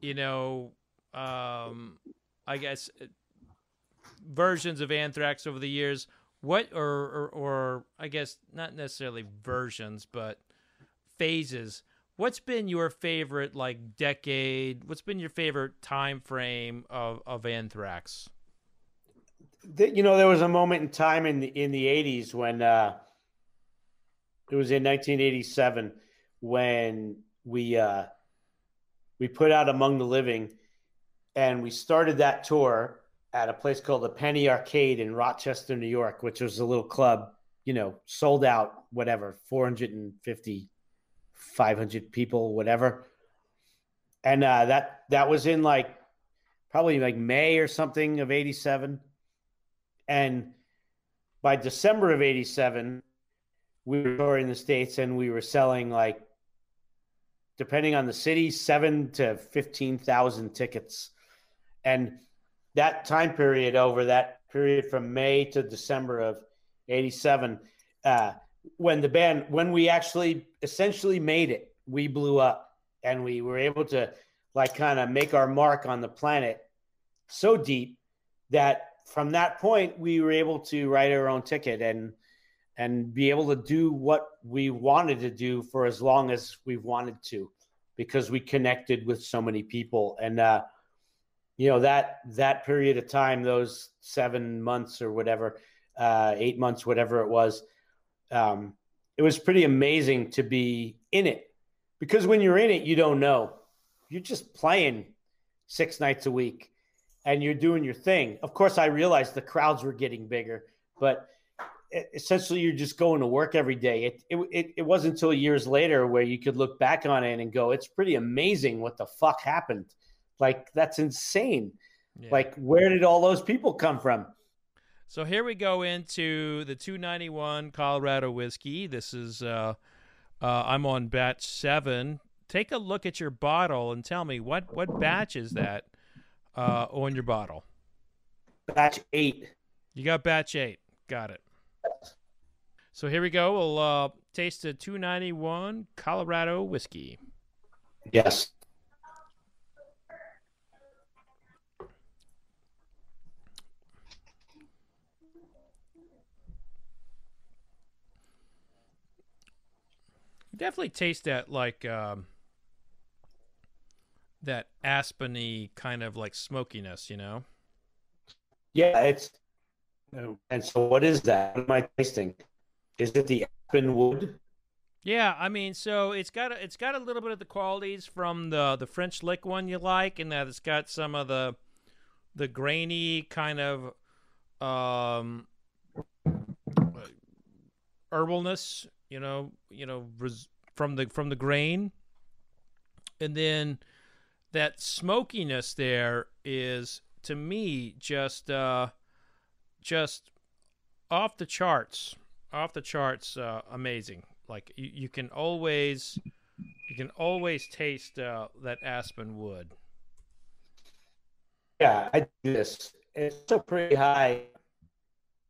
you know, um, I guess uh, versions of Anthrax over the years. What or, or or I guess not necessarily versions, but phases. What's been your favorite like decade? What's been your favorite time frame of of Anthrax? You know, there was a moment in time in the in the '80s when uh, it was in 1987 when we uh, we put out Among the Living, and we started that tour at a place called the Penny Arcade in Rochester, New York, which was a little club, you know, sold out, whatever, 450, 500 people, whatever. And uh, that that was in like probably like May or something of 87. And by December of 87, we were in the States and we were selling like, depending on the city, seven to 15,000 tickets. And that time period over that period from May to December of 87, uh, when the band, when we actually essentially made it, we blew up and we were able to like kind of make our mark on the planet so deep that from that point we were able to write our own ticket and and be able to do what we wanted to do for as long as we wanted to because we connected with so many people. And uh you know that that period of time those seven months or whatever uh eight months whatever it was um it was pretty amazing to be in it because when you're in it you don't know you're just playing six nights a week and you're doing your thing. Of course, I realized the crowds were getting bigger, but essentially you're just going to work every day. It, it, it wasn't until years later where you could look back on it and go, it's pretty amazing what the fuck happened. Like, that's insane. Yeah. Like, where did all those people come from? So here we go into the 291 Colorado whiskey. This is, uh, uh, I'm on batch seven. Take a look at your bottle and tell me what, what batch is that? uh, on your bottle? Batch eight. You got batch eight. Got it. So here we go. We'll uh, taste the 291 Colorado whiskey. Yes. Definitely taste that like um, that aspeny kind of like smokiness, you know? Yeah, it's and so what is that? What am I tasting? Is it the aspen wood? Yeah, I mean, so it's got a, it's got a little bit of the qualities from the the French lick one you like, and that it's got some of the the grainy kind of um herbalness, you know, you know, from the from the grain, and then that smokiness there is to me just uh, just off the charts, off the charts, uh, amazing. Like you, you can always you can always taste uh, that aspen wood. Yeah, I do this. It's a pretty high,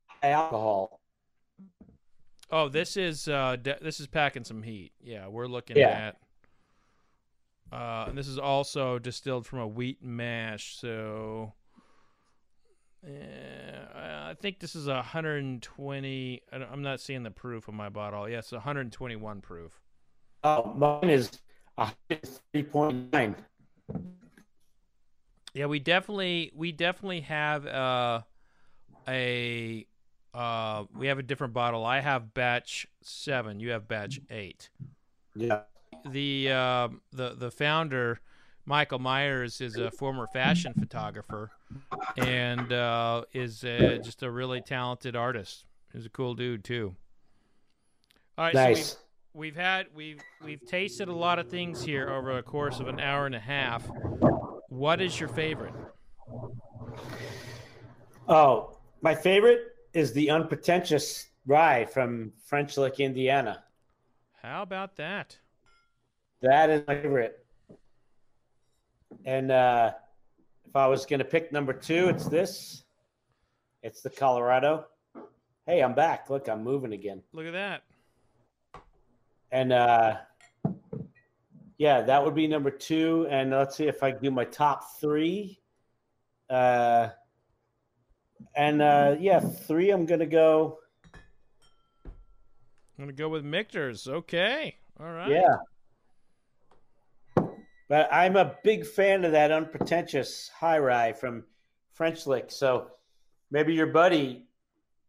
high alcohol. Oh, this is uh, de- this is packing some heat. Yeah, we're looking yeah. at uh, and this is also distilled from a wheat mash. So yeah, I think this is a 120. I'm not seeing the proof on my bottle. Yes, yeah, 121 proof. Oh, mine is 3.9. Yeah, we definitely we definitely have uh, a uh, we have a different bottle. I have batch seven. You have batch eight. Yeah the uh, the the founder, Michael Myers, is a former fashion photographer, and uh, is a, just a really talented artist. He's a cool dude too. All right, nice. so we've, we've had we've we've tasted a lot of things here over a course of an hour and a half. What is your favorite? Oh, my favorite is the unpretentious rye from French Lick, Indiana. How about that? That is my favorite. And uh, if I was going to pick number two, it's this. It's the Colorado. Hey, I'm back. Look, I'm moving again. Look at that. And uh, yeah, that would be number two. And let's see if I do my top three. Uh, and uh, yeah, three. I'm gonna go. I'm gonna go with Michter's. Okay. All right. Yeah. But I'm a big fan of that unpretentious high rye from French Lick. So maybe your buddy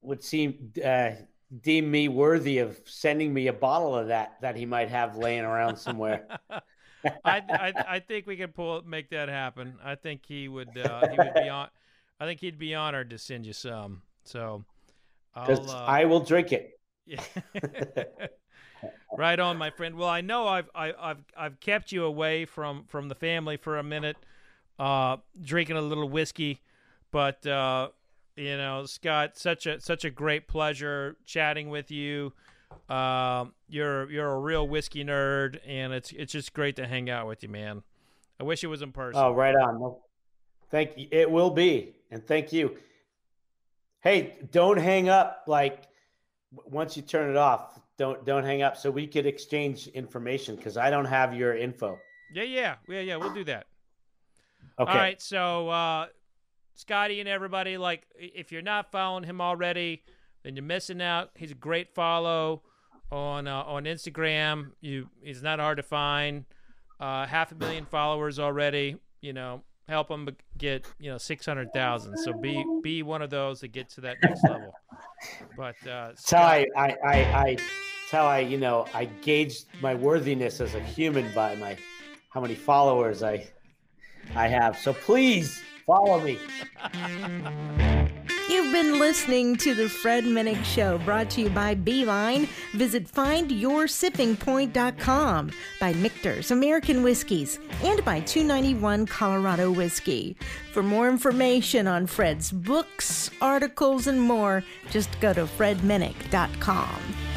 would seem uh, deem me worthy of sending me a bottle of that that he might have laying around somewhere. I, I, I think we can pull make that happen. I think he would uh, he would be on. I think he'd be honored to send you some. So, I'll, uh, I will drink it. Yeah. right on, my friend. Well, I know I've I, have i have I've kept you away from from the family for a minute, uh, drinking a little whiskey, but uh, you know, Scott, such a such a great pleasure chatting with you. Uh, you're you're a real whiskey nerd, and it's it's just great to hang out with you, man. I wish it was in person. Oh, right on. Well, thank you. It will be, and thank you. Hey, don't hang up. Like once you turn it off, don't don't hang up, so we could exchange information because I don't have your info. Yeah, yeah, yeah, yeah. We'll do that. Okay. All right. So, uh, Scotty and everybody, like, if you're not following him already, then you're missing out. He's a great follow on uh, on Instagram. You, he's not hard to find. Uh, half a million followers already. You know, help them get you know six hundred thousand. So be be one of those that get to that next level. But uh, Scott, I, I I I how I you know I gauged my worthiness as a human by my how many followers I I have. So please follow me. You've been listening to the Fred Minnick Show, brought to you by Beeline. Visit findyoursipPoint.com, by Michter's American Whiskies, and by 291 Colorado Whiskey. For more information on Fred's books, articles, and more, just go to fredminnick.com.